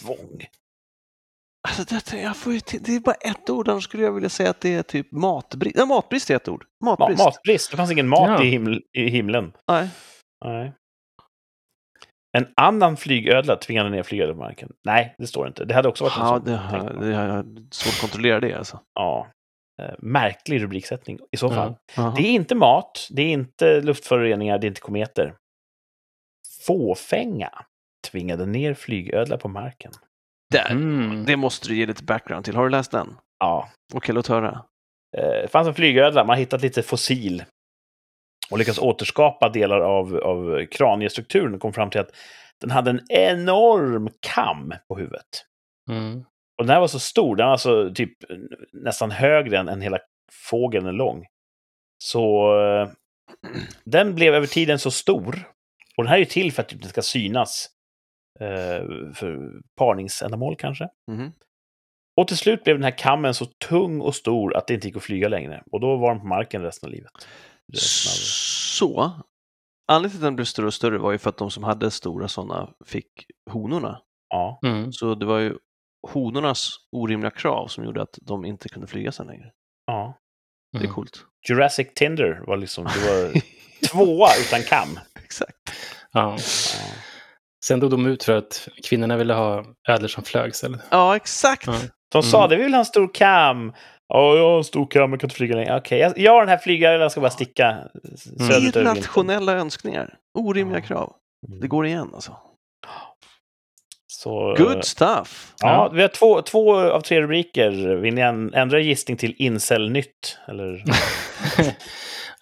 Tvång. Alltså, det, jag får ju till, det är bara ett ord, annars skulle jag vilja säga att det är typ matbrist. Ja, matbrist är ett ord. Ma Matbrist. matbrist. Det fanns ingen mat Ja. i, himl i himlen. Nej. Nej. En annan flygödla tvingade ner flygödla på marken. Nej, det står inte. Det hade också varit en Ja, sån. det, har, det har svårt att kontrollera det alltså. Ja. Eh, Märklig rubriksättning i så fall. Jaha. Det är inte mat, det är inte luftföroreningar, det är inte kometer. Fåfänga tvingade ner flygödla på marken. Det, Mm. det måste du ge lite background till. Har du läst den? Ja. Okej, låt höra. Eh, Det fanns en flygödla, man har hittat lite fossil och lyckats återskapa delar av, av kraniestrukturen och kom fram till att den hade en enorm kam på huvudet. Mm. Och den här var så stor, den var alltså typ nästan högre än, än hela fågeln är lång. Så eh, den blev över tiden så stor. Och den här är ju till för att typ den ska synas. Eh, för parningsändamål kanske. Mhm. Och till slut blev den här kammen så tung och stor att det inte gick att flyga längre. Och då var den på marken resten av livet. Så, anledningen till att den blev större och större var ju för att de som hade stora sådana fick honorna. Ja. Mm. Så det var ju honornas orimliga krav som gjorde att de inte kunde flyga sen längre. ja. Det är Mm. coolt. Jurassic Tinder var liksom, det var tvåa utan kam. Exakt. Ja. Ja. Sen dog de ut för att kvinnorna ville ha ödlor som flög istället. Ja, exakt. Ja. De sa Mm. det, vi vill ha en stor kam. Ja, jag har en stor kam, jag kan inte flyga längre. Okej, jag, jag har den här flygaren, jag ska bara sticka söderut vintern. Irrationella önskningar. Orimliga Ja. krav. Mm. Det går igen alltså. Så, Good stuff. Ja, vi har två, två av tre rubriker. Vill ni ändra gissning till Incel-nytt? Eller?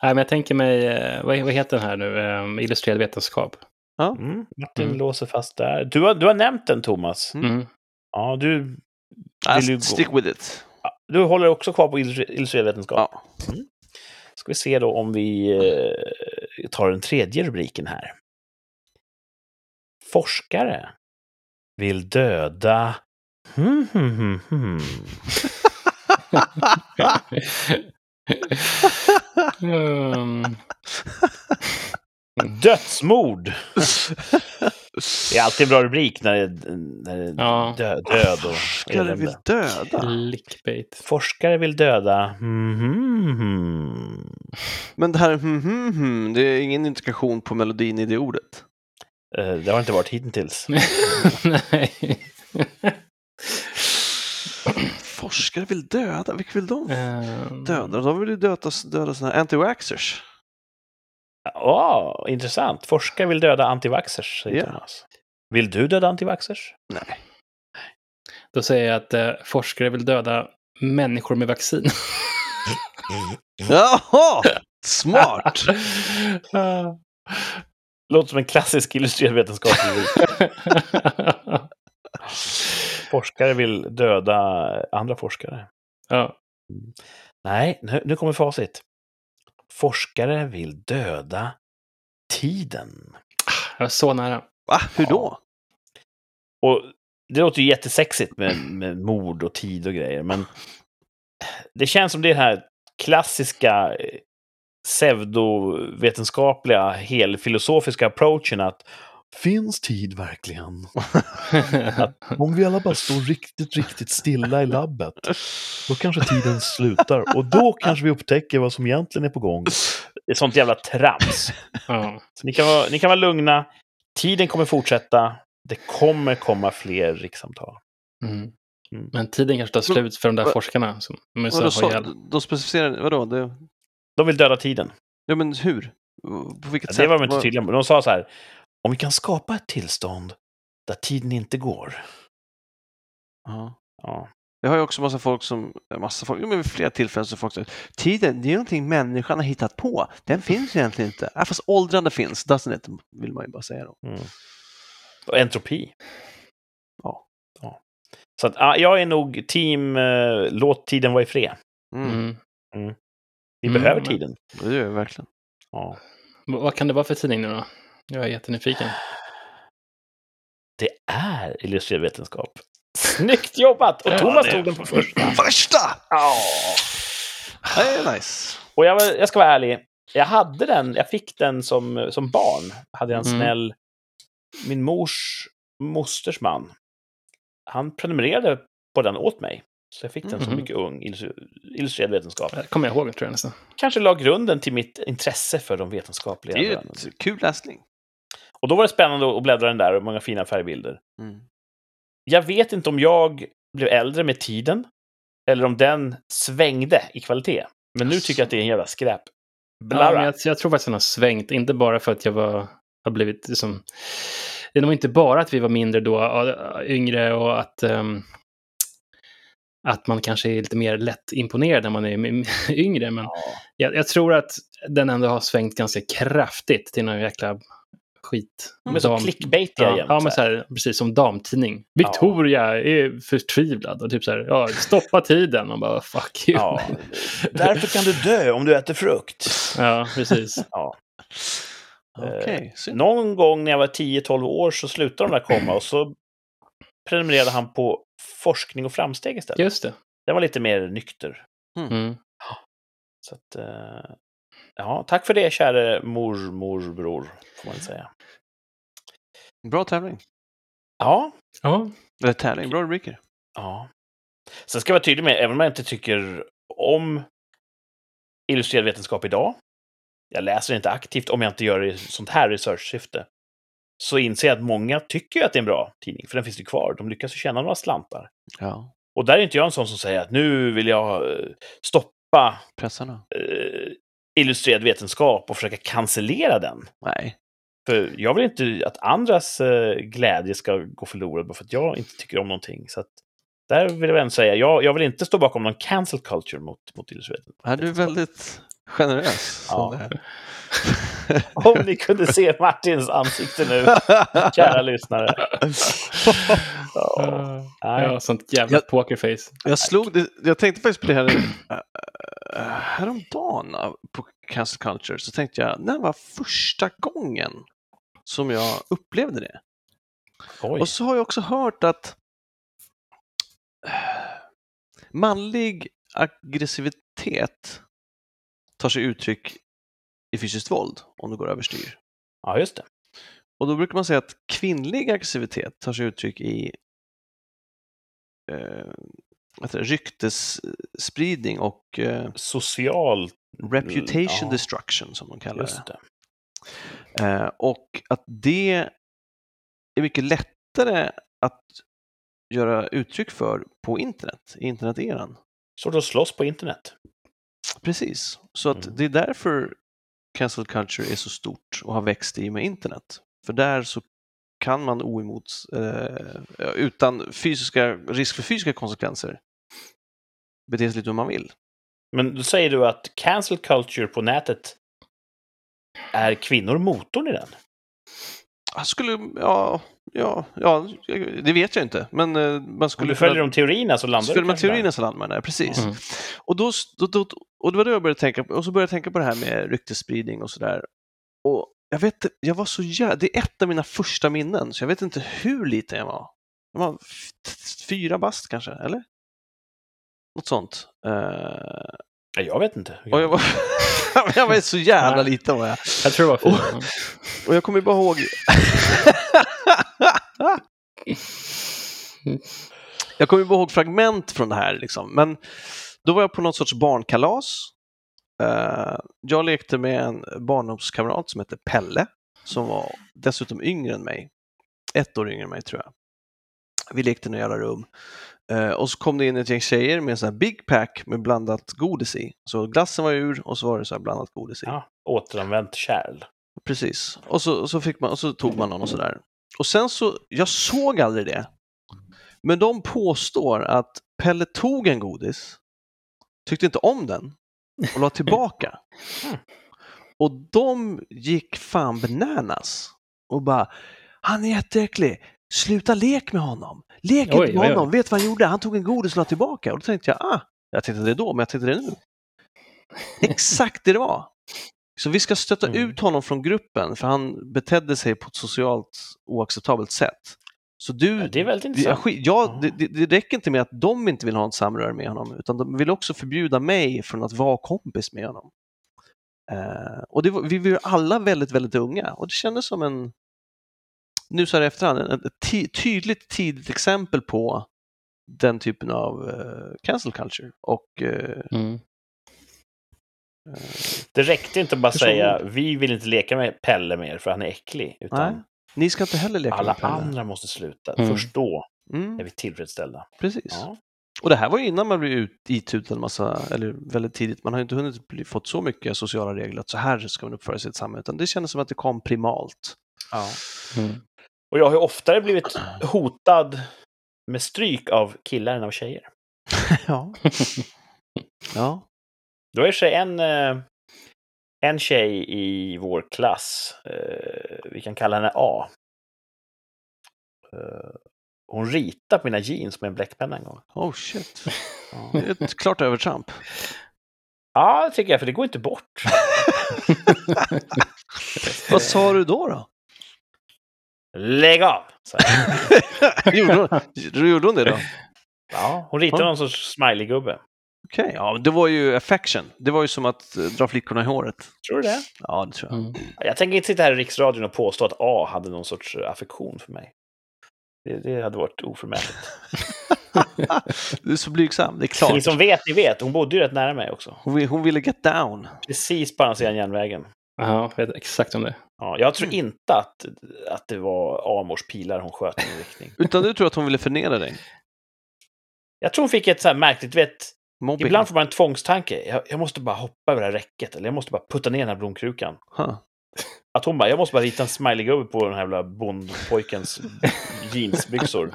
Nej, men jag tänker mig, eh, vad, vad heter den här nu? Eh, illustrerad vetenskap. Mm, Martin Mm. låser fast där. Du har, du har nämnt den, Thomas. Mm. Mm. Ja, du, Vill du gå- stick with it. Du håller också kvar på illustrer- illustrerad vetenskap. Ja. Ska vi se då om vi eh, tar den tredje rubriken här. Forskare vill döda... Hmm, hmm, hmm, hmm. Mm. Dödsmord! Det är alltid en bra rubrik när det är, när det är Ja. dö, död och Forskare vill elände. döda. Clickbait. Forskare vill döda... Hmm, hmm. Men det här hmm, hmm, det är ingen indikation på melodin i det ordet. Eh, Det har inte varit hittills. Nej. Forskare vill döda, vilka vill de Ehm, döda? De vill ju döda, döda såna här anti-waxers. Åh, intressant. Forskare vill döda antivaxxers, säger Ja. Thomas. Vill du döda antivaxxers? Nej. Då säger jag att eh, forskare vill döda människor med vaccin. Jaha! Smart! Låter som en klassisk illustrerad vetenskaplig. Forskare vill döda andra forskare. ja. Nej, nu, nu kommer facit. Forskare vill döda tiden. Jag var så nära. Va? Hur då? Och det låter ju jättesexigt med, med mord och tid och grejer, men det känns som det är den här klassiska eh, pseudovetenskapliga, helfilosofiska approachen att finns tid verkligen? Om vi alla bara står riktigt, riktigt stilla i labbet, då kanske tiden slutar och då kanske vi upptäcker vad som egentligen är på gång. Det är sånt jävla trams. ja. Så ni kan vara, ni kan vara lugna. Tiden kommer fortsätta. Det kommer komma fler rikssamtal. mm. Mm. Men tiden kanske tar slut för de där Va- forskarna som Vadå, så de specificerar, vadå? Det, De vill döda tiden. ja men hur? På vilket sätt? Det var de inte tydliga med. De sa så här. Om vi kan skapa ett tillstånd där tiden inte går. Ja. Ja. Jag har ju också massa folk som, massa folk, jo, men vid flera tillfällen så folk säger tiden, det är någonting människan har hittat på. Den finns egentligen inte. Äh, fast åldrande finns, doesn't it? Vill man ju bara säga då. Mm. Och entropi. Ja. ja. Så att, ja, jag är nog team eh, låt tiden vara i fred. Mm. Mm. Vi Mm, behöver men- tiden. Det gör jag verkligen. Ja. Vad kan det vara för tidning nu då? Jag är jättenyfiken. Det är illustrerad vetenskap. Snyggt jobbat! Och Thomas tog den på första. Första! Ja. Det är nice. Och jag, jag ska vara ärlig. Jag hade den, jag fick den som, som barn. Hade jag en Mm. snäll, min mors mosters man. Han prenumererade på den åt mig. Så jag fick den som Mhm. mycket ung, illustrerad vetenskap. Det kommer jag ihåg tror jag nästan. Kanske la grunden till mitt intresse för de vetenskapliga. Det är ju kul läsning. Och då var det spännande att bläddra den där och många fina färgbilder. Mm. Jag vet inte om jag blev äldre med tiden eller om den svängde i kvalitet. Men nu tycker jag att det är en jävla skräp. Ja, jag, jag tror faktiskt att den har svängt, inte bara för att jag var, har blivit liksom, det är nog inte bara att vi var mindre då, yngre och att, um, att man kanske är lite mer lätt imponerad när man är yngre. Men Ja. jag, jag tror att den ändå har svängt ganska kraftigt till någon jäkla skit. Men så Dam- clickbaitiga ja, jämt. ja, men så så här. precis som damtidning. Victoria är förtvivlad och typ så här, ja, stoppa tiden. Man bara, fuck you. Ja. Därför kan du dö om du äter frukt. Ja, precis. Ja. Okej, synd. Någon gång när jag var 10-12 år så slutade de där komma och så prenumererade han på Forskning och framsteg istället. Just det. Den var lite mer nykter. Mm. Så att, eh, ja, tack för det, käre mormorbror, får man säga. Bra tävling. Ja, Ja, Eller tävling, bra rubriker. ja. Sen ska jag vara tydlig med, även om jag inte tycker om illustrerad vetenskap idag, jag läser inte aktivt om jag inte gör det i sånt här research-syfte, så inser jag att många tycker att det är en bra tidning, för den finns ju kvar. De lyckas ju tjäna några slantar. Ja, Och där är inte jag en sån som säger att nu vill jag eh, stoppa pressarna. eh, illustrerad vetenskap och försöka cancellera den. Nej. För jag vill inte att andras eh, glädje ska gå förlorad bara för att jag inte tycker om någonting. Så att där vill jag ändå säga, jag, jag vill inte stå bakom någon cancel culture mot, mot illustrerad. Är du väldigt generös? Ja. Om ni kunde se Martins ansikte nu, kära lyssnare. Ja, ja sånt jävla Jag- pokerface. Jag slog det, jag tänkte faktiskt på det här äh, häromdagen på Cancel Culture, så tänkte jag, när var första gången som jag upplevde det? Oj. Och så har jag också hört att äh, manlig aggressivitet tar sig uttryck i fysiskt våld om det går överstyr. Ja, just det. Och då brukar man säga att kvinnlig aggressivitet tar sig uttryck i eh, det, ryktesspridning och eh, Social... reputation Ja. destruction som de kallar det. det. Eh, och att det är mycket lättare att göra uttryck för på internet, i interneteran. Svårt att slåss på internet. Precis, så att Mm. det är därför cancel culture är så stort och har växt i och med internet. För där så kan man oemot, eh, utan fysiska, risk för fysiska konsekvenser, bete sig lite hur man vill. Men då säger du att cancel culture på nätet är kvinnor motorn i den? Jag skulle, ja, ja, ja, det vet jag inte, men eh, man Om skulle du följer kunna- de teorierna så landar Skulle man teorierna så landar man där, precis. Mm. Och, då, då, då, och det var då jag började tänka på, och så började jag tänka på det här med ryktesspridning och sådär. Och jag vet jag var så jävla, det är ett av mina första minnen, så jag vet inte hur liten jag var. Jag var fyra bast kanske, eller? Något sånt. Eh, jag vet inte. och jag var, jag var så jävla liten var jag. Jag tror det var fyra. Och jag kommer bara ihåg... jag kommer bara ihåg fragment från det här, liksom. men då var jag på något sorts barnkalas. Eh, jag lekte med en barndomskamrat som hette Pelle, som var dessutom yngre än mig. Ett år yngre än mig, tror jag. Vi lekte i några jävla rum. Eh, och så kom det in ett gäng tjejer med en sån här Big Pack med blandat godis i. Så glassen var ur och så var det så här blandat godis i. Ja, återanvänt kärl. Precis. Och så, och så, fick man, och så tog man någon och sådär. Och sen så, jag såg aldrig det. Men de påstår att Pelle tog en godis, tyckte inte om den och la tillbaka. Och de gick fan bananas och bara, han är jätteäcklig, sluta lek med honom. Lek Oj, inte med oj, oj. honom, vet vad han gjorde? Han tog en godis och la tillbaka. Och då tänkte jag, ah, jag tänkte det då, men jag tänkte det nu. Exakt det det var. Så vi ska stötta Mm. ut honom från gruppen för han betedde sig på ett socialt oacceptabelt sätt. Så du, Ja, det är väldigt intressant. ja, det, det, det räcker inte med att de inte vill ha ett samröre med honom, utan de vill också förbjuda mig från att vara kompis med honom. Eh, och det vi var ju alla väldigt, väldigt unga och det kändes som en, nu så här i efterhand, ett, ett ty, tydligt tidigt exempel på den typen av eh, cancel culture. Och eh, Mm. eh, Det räckte inte att bara säga vi vill inte leka med Pelle mer för han är äcklig. Utan nej, ni ska inte heller leka alla med Pelle. andra måste sluta. Mm. Först då Mm, är vi tillfredsställda. precis. Ja. Och det här var ju innan man blev ut, itutad en massa, eller väldigt tidigt, man har ju inte hunnit bli, fått så mycket sociala regler att så här ska man uppföra sig i ett samhälle, utan det kändes som att det kom primalt. Ja. Mm. Och jag har ju oftare blivit hotad med stryk av killar än av tjejer. ja. ja. Det var i och för sig en, eh, en tjej i vår klass, eh, vi kan kalla henne A. Eh, Hon ritade på mina jeans med en bläckpenna en gång. Oh shit. Ja, Det är ett klart övertramp. ja det tycker jag, för det går inte bort. Vad sa du då? då? Lägg av! gjorde, hon, gjorde hon det då? Ja, hon ritade Ja. någon sorts smiley-gubbe. Okej, ja, det var ju affection. Det var ju som att eh, dra flickorna i håret. Tror du det? Ja, det tror jag. Mm. Jag tänker inte sitta här i Riksradion och påstå att A hade någon sorts eh, affektion för mig. Det, det hade varit oförmätet. du är så blygsam, det är Ni klart. som vet, ni vet. Hon bodde ju rätt nära mig också. Hon, vill- hon ville get down. Precis på andra sidan järnvägen. Ja, jag vet exakt om det. Ja, jag tror Mm. inte att, att det var Amors pilar hon sköt i min riktning. Utan du tror att hon ville förnedra dig? Jag tror hon fick ett så här märkligt, vet, Mobbing? ibland får man en tvångstanke. Jag, jag måste bara hoppa över det här räcket, eller jag måste bara putta ner den här blomkrukan. Huh. Att hon bara, jag måste bara rita en smileygubbe på den här jävla bondpojkens jeansbyxor.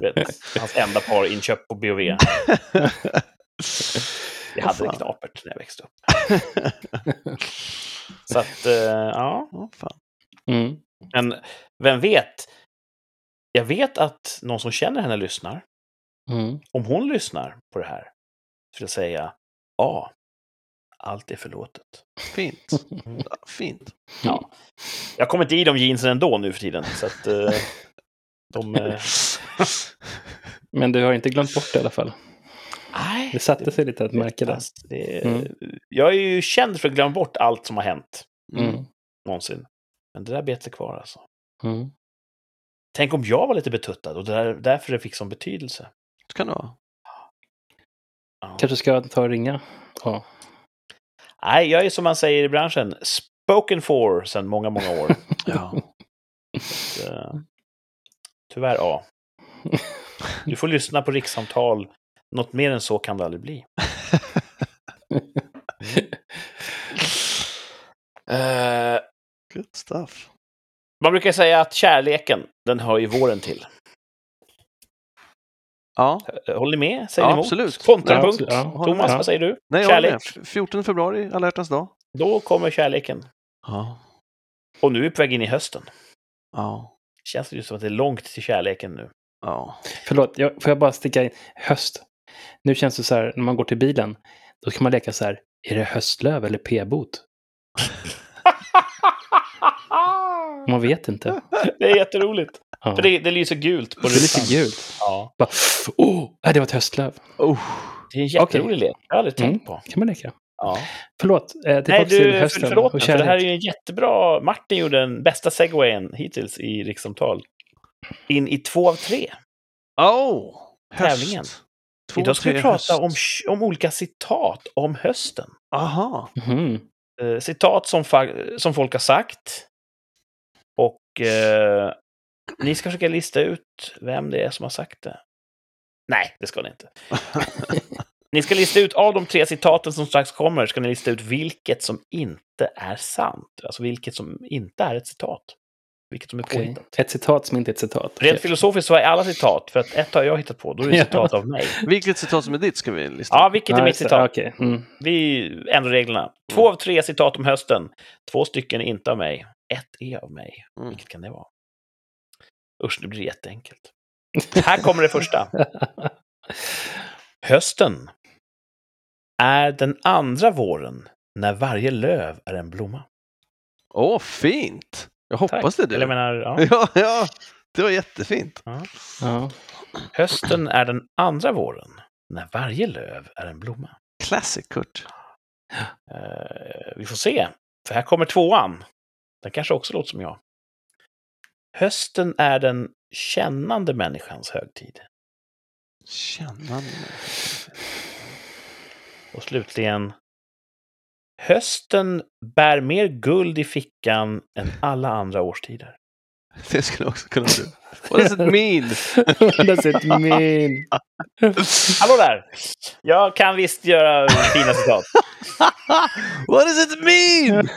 Vet, hans enda par inköpt på B&V. Jag hade det fan. knapert när jag växte upp. Så att, eh, ja. Åh, fan. Mm. Men vem vet? Jag vet att någon som känner henne lyssnar. Mm. Om hon lyssnar på det här, skulle jag säga ja, allt är förlåtet. Fint. Fint. Ja. Jag kommer inte i de jeansen ändå nu för tiden, så att eh, de... Eh, Men du har inte glömt bort det i alla fall. Nej, Det satte sig lite att märka det. Mm. Jag är ju känd för att glömma bort allt som har hänt Mm. någonsin. Men det där bet sig kvar alltså. Mm. Tänk om jag var lite betuttad och det där, därför det fick sån betydelse. Det kan det vara. Ja. Kanske ska jag ta och ringa? Ja. Nej, jag är som man säger i branschen, spoken for sedan många, många år. Ja. Så, eh, tyvärr, ja. Du får lyssna på rikssamtal. Något mer än så kan det aldrig bli. Eh, Good stuff. man brukar säga att kärleken, den hör ju våren till. Ja, Eh, Håller ni med? Säger Ja, ni emot? absolut. Kontrapunkt. Ja, absolut. Ja. Thomas, vad säger du? nej, Kärlek. med. F- 14 februari, alla hjärtans dag. Då kommer kärleken. Ja. Och nu är vi på väg in i hösten. Ja. Känns det ju som att det är långt till kärleken nu. Ja. Förlåt, jag, får jag bara sticka in? Höst. Nu känns det så här, när man går till bilen, då kan man leka så här, är det höstlöv eller p-bot? Man vet inte. det är jätteroligt. Ja. För det, det lyser gult på det är lite rutan. gult. Ja. Bara, oh, det var ett höstlöv. Oh. Det är en jätterolig Okej. lek. Jag har aldrig Mm. tänkt på. kan man leka. Ja. Förlåt, eh, Nej, du, hösten för, förlåt och mig, för det här är ju en jättebra... Martin gjorde den bästa segwayen hittills i rikssamtal. In i två av tre. Oh. Höst. Tävlingen. Två, Idag ska vi prata om, om olika citat om hösten. Aha. Mhm. Eh, citat som, som folk har sagt. Och eh, ni ska försöka lista ut vem det är som har sagt det. Nej, det ska ni inte. Ni ska lista ut, av de tre citaten som strax kommer, ska ni lista ut vilket som inte är sant. Alltså vilket som inte är ett citat. Vilket som är Okej. påhittat. Ett citat som inte är ett citat. Rent Okej. filosofiskt så är alla citat, för att ett har jag hittat på, då är det citat av mig. Vilket citat som är ditt ska vi lista. Ja, vilket är Ja, mitt citat? Okej. Mm. Vi ändrar reglerna. Två av tre citat om hösten. Två stycken är inte av mig. Ett är av mig. Mm. Vilket kan det vara? Usch, nu blir det jätteenkelt. Här kommer det första. Hösten är den andra våren när varje löv är en blomma. Åh, fint! Jag hoppas det du. Eller menar, ja. Ja, ja, det var jättefint. ja. Hösten är den andra våren när varje löv är en blomma. Classic Kurt. Eh, vi får se, för här kommer tvåan. Den kanske också låter som jag. Hösten är den kännande människans högtid. Kännande. Och slutligen. Hösten bär mer guld i fickan än alla andra årstider. Det skulle också kunna du. What does it mean? That's it mean. Hallå där! Jag kan visst göra fina citat. What does it mean?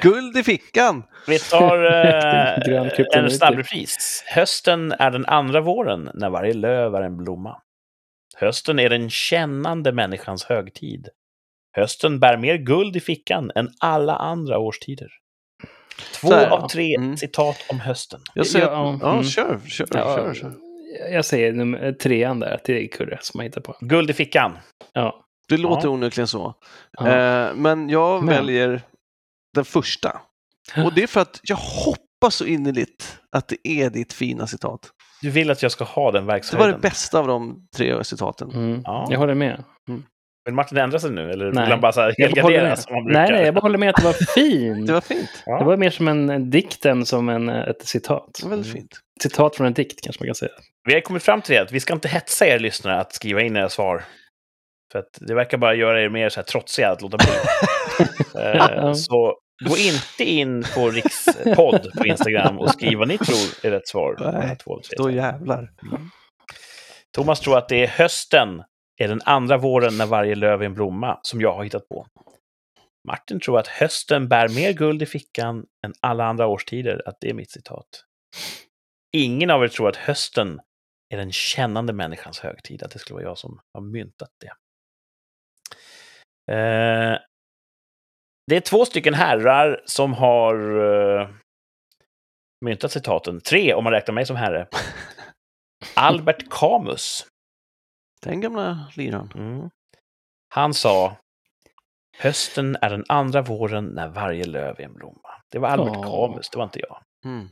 Guld i fickan! Vi tar eh, en snabb repris. Hösten är den andra våren när varje löv är en blomma. Hösten är den kännande människans högtid. Hösten bär mer guld i fickan än alla andra årstider. Två Så här, av tre mm. citat om hösten. Jag säger Ja, att, ja, mm. kör, kör, Ja, kör, kör. Jag säger nummer trean där, till Kurre som jag hittar på. Guld i fickan. Ja. Det låter Ja. onekligen så. Ja. Eh, men jag Men. väljer den första. Och det är för att jag hoppas så innerligt att det är ditt fina citat. Du vill att jag ska ha den Det var verkshöjden. det bästa av de tre citaten. Mm. Ja. Jag håller med. Vill Martin ändra sig nu? Eller Nej. vill han bara så här Jag bara håller helgardera med. som han brukar? Nej, nej, jag bara håller med att det var fint. Det var fint. Ja. Det var mer som en, en dikt än som en, eh, ett citat. Det var väldigt fint. Citat från en dikt kanske man kan säga. Vi har kommit fram till det att vi ska inte hetsa er lyssnare att skriva in era svar. För att det verkar bara göra er mer så här trotsiga att låta bli. Eh. Så gå inte in på Rikspodd på Instagram och skriv vad ni tror är rätt svar. Nej, två, tre. Då jävlar. Thomas tror att det är hösten, är den andra våren när varje löv är en blomma, som jag har hittat på. Martin tror att hösten bär mer guld i fickan än alla andra årstider, att det är mitt citat. Ingen av er tror att hösten är den kännande människans högtid, att det skulle vara jag som har myntat det. Eh, det är två stycken herrar som har eh, myntat citaten. Tre om man räknar mig som herre. Albert Camus. Den gamla liraren. Mm. Han sa Hösten är den andra våren när varje löv är en blomma. Det var Albert Åh. Camus, det var inte jag. Mm.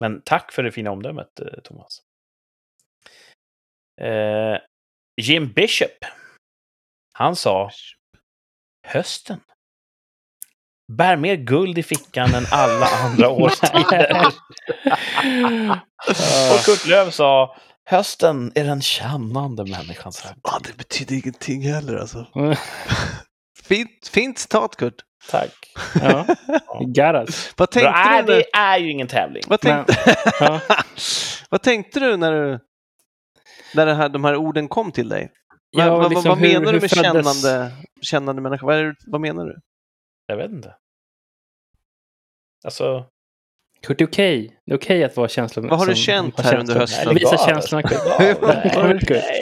Men tack för det fina omdömet, eh, Thomas. Eh, Jim Bishop. Han sa Hösten bär mer guld i fickan än alla andra årstider. Och Kurt Löv sa Hösten är den kännande människans högtid. Ja, det betyder ingenting heller alltså. Fint, fint citat Kurt. Tack. ja, Garas. Vad tänkte, Bra, du, när, det är ju ingen tävling. vad, tänkte, Ja. vad tänkte du när, du, när det här, de här orden kom till dig? Ja, vad, vad, liksom vad menar hur du med kännande, kännande människa? Vad, är, vad menar du? Jag vet inte. Alltså, Kurt, det är okej. Det är okej att vara känslor. Vad har du känt här under hösten? Visa känslorna, Kurt. Nej,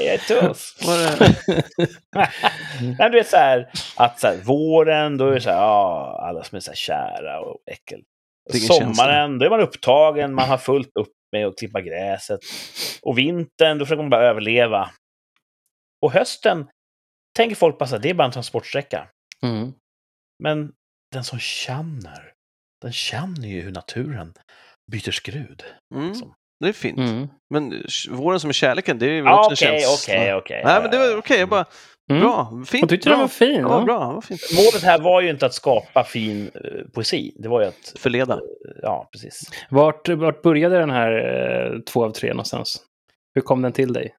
jag är tuff. Nej, du vet så här, att så här, våren, då är det så här, ja, alla som är så här kära och äckel. Sommaren, då är man upptagen, man har fullt upp med att klippa gräset. Och vintern, då försöker man bara överleva. Och hösten, tänker folk bara så här, det är bara en transportsträcka. Mm. Men den som känner, den känner ju hur naturen byter skrud. mm, Som- det är fint. Mm. Men eh, våren som är kärleken, det är ju Ja, också Okej, en känsla. okej, okej. Nej, men det var okej. jag bara, Mm. bra. Fint. Jag tyckte bra. den var fin. Ja, Ja, bra. Vad fint. Målet här var ju inte att skapa fin eh, poesi. Det var ju att, Förleda. ja, precis. Vart, vart började den här eh, två av tre någonstans? Hur kom den till dig?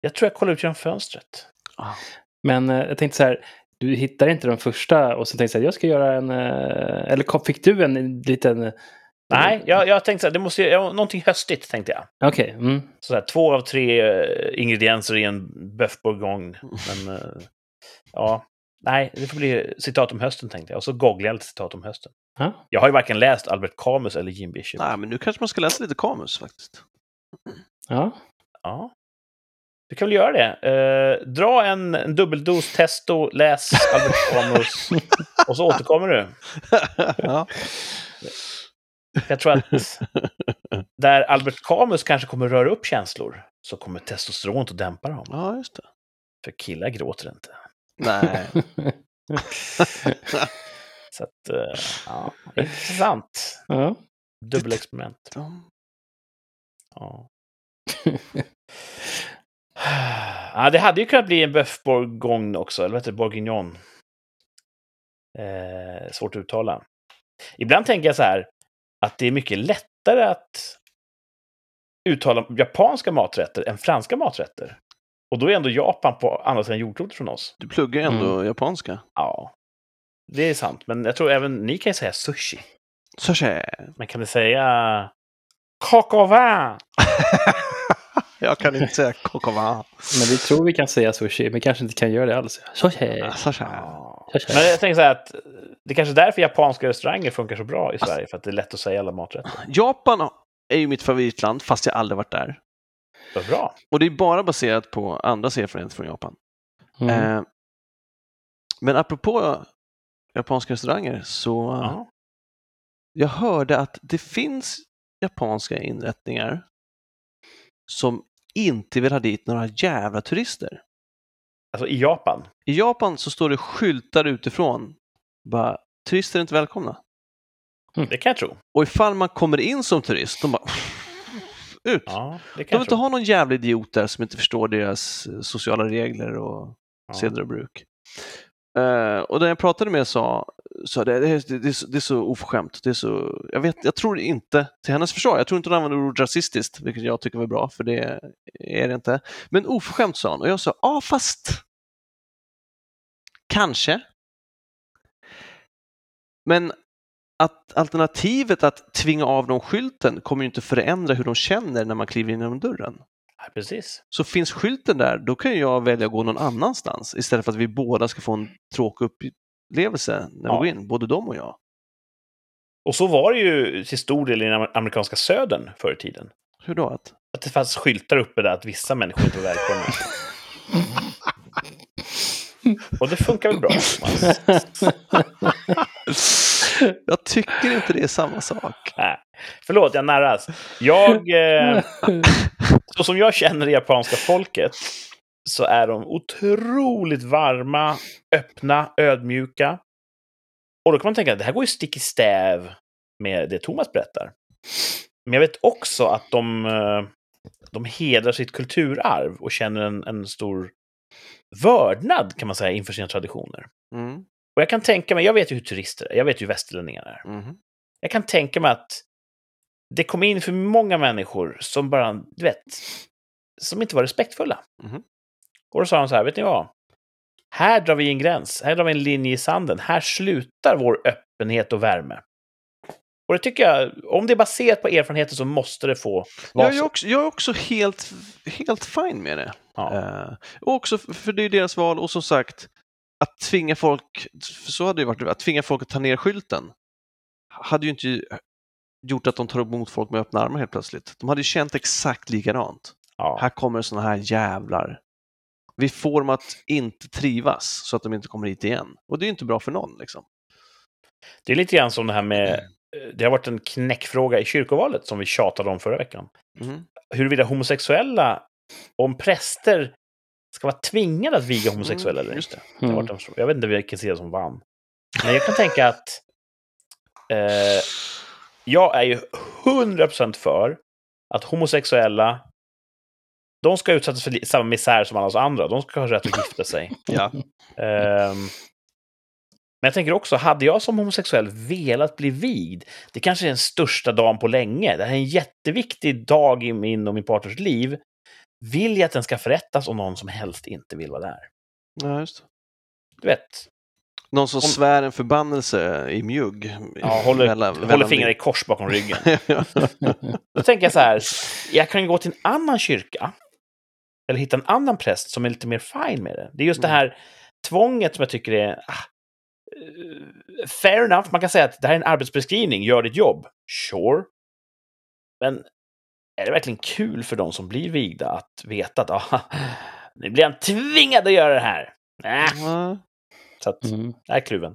Jag tror jag kollade ut genom fönstret. Men eh, jag tänkte så här, du hittar inte den första och så tänkte jag här, jag ska göra en... Eh, eller fick du en liten... Nej, jag, jag tänkte så här, det måste ju, ja, någonting höstigt tänkte jag. Okej. Mm. Så här, två av tre eh, ingredienser i en bœuf bourgogne. Men eh, ja, nej, det får bli citat om hösten tänkte jag. Och så googlade jag lite citat om hösten. Ja. Jag har ju varken läst Albert Camus eller Jim Bishop. Nej, men nu kanske man ska läsa lite Camus faktiskt. ja. Ja. Du kan väl göra det. Eh, dra en, en dubbeldos testo, läs Albert Camus och så återkommer du. ja. Jag tror att där Albert Camus kanske kommer röra upp känslor så kommer testosteronet att dämpa dem. ja, just det. För killar gråter inte. Nej. Så att, eh, ja, intressant. ja. Dubbelexperiment. Ja. ja, det hade ju kunnat bli en bœuf bourgogne också, eller vad heter det, bourguignon. Eh, svårt att uttala. Ibland tänker jag så här, att det är mycket lättare att uttala japanska maträtter än franska maträtter. Och då är ändå Japan på andra sidan jordklotet från oss. Du pluggar ju ändå japanska. Ja, det är sant. Men jag tror även ni kan ju säga sushi. Sushi. Men kan ni säga Coq Jag kan inte säga kokova. Men vi tror vi kan säga sushi, men kanske inte kan göra det alls. Sushi. Sushi. Men jag tänker så här att det är kanske är därför japanska restauranger funkar så bra i Sverige, för att det är lätt att säga alla maträtter. Japan är ju mitt favoritland, fast jag aldrig varit där. Vad bra. Och det är bara baserat på andras erfarenheter från Japan. Mm. Eh, men apropå japanska restauranger så Ja. jag hörde att det finns japanska inrättningar som inte vill ha dit några jävla turister. Alltså i Japan. I Japan så står det skyltar utifrån. Bara, turister är inte välkomna. Det kan jag tro. Och ifall man kommer in som turist, de bara ut. Ja, De vill inte ha någon jävla idiot där som inte förstår deras eh, sociala regler och Ja. seder och bruk. Eh, och den jag pratade med sa, sa det, det, det, så, det är så oförskämt. Det är så, jag, vet, jag tror inte, till hennes försvar, jag tror inte hon använder ordet rasistiskt, vilket jag tycker var bra, för det är det inte. Men oförskämt sa hon och jag sa, ja fast kanske. Men att alternativet att tvinga av dem skylten kommer ju inte förändra hur de känner när man kliver in genom dörren. Ja, precis. Så finns skylten där, då kan jag välja att gå någon annanstans istället för att vi båda ska få en tråkig upplevelse när vi Ja. går in, både de och jag. Och så var det ju till stor del i den amerikanska södern förr i tiden. Hur då? Att? Att det fanns skyltar uppe där att vissa människor inte var välkomna. Och det funkar väl bra, jag tycker inte det är samma sak. Nej. Förlåt, jag narras. Jag, eh, så som jag känner det japanska folket, så är de otroligt varma, öppna, ödmjuka. Och då kan man tänka att det här går ju stick i stäv med det Thomas berättar. Men jag vet också att de, eh, de hedrar sitt kulturarv och känner en, en stor vördnad, kan man säga, inför sina traditioner. Mm. Och jag kan tänka mig, jag vet ju hur turister är, jag vet ju hur västerlänningar är. Mhm. Jag kan tänka mig att det kom in för många människor som bara, du vet, som inte var respektfulla. Mhm. Och då sa de så här, vet ni vad? Här drar vi en gräns, här drar vi en linje i sanden, här slutar vår öppenhet och värme. Och det tycker jag, om det är baserat på erfarenheter så måste det få vara Jag är så. också, jag är också helt, helt fine med det. Ja. Eh, och också för det är deras val och som sagt, att tvinga folk, så hade det varit, att tvinga folk att ta ner skylten hade ju inte gjort att de tar emot folk med öppna armar helt plötsligt. De hade ju känt exakt likadant. Ja. Här kommer såna här jävlar. Vi får dem att inte trivas så att de inte kommer hit igen. Och det är inte bra för någon. Liksom. Det är lite grann som det här med, eh, det har varit en knäckfråga i kyrkovalet som vi tjatade om förra veckan. Mhm. huruvida homosexuella, om präster ska vara tvingade att viga homosexuella eller just inte. Det har Mm. fråga. Jag vet inte vilken sida som vann. Men jag kan tänka att eh, jag är ju 100% för att homosexuella, de ska utsättas för samma misär som alla oss andra. De ska ha rätt att gifta sig. Ja. Ehm, men jag tänker också, hade jag som homosexuell velat bli vigd, det kanske är den största dagen på länge. Det här är en jätteviktig dag i min och min partners liv. Vill jag att den ska förrättas om någon som helst inte vill vara där? ja, just. Du vet, Någon som Om- svär en förbannelse i mjugg. ja, håller, mellan- håller mellan- fingrar i kors bakom ryggen. Då tänker jag så här, jag kan gå till en annan kyrka, eller hitta en annan präst som är lite mer fine med det. Det är just det här tvånget som jag tycker är... Ah, eh, fair enough, man kan säga att det här är en arbetsbeskrivning, gör ditt jobb. Sure. Men är det verkligen kul för de som blir vigda att veta att ah, nu blir han tvingad att göra det här? Nä. Ja. Så att, Mm. jag är kluven.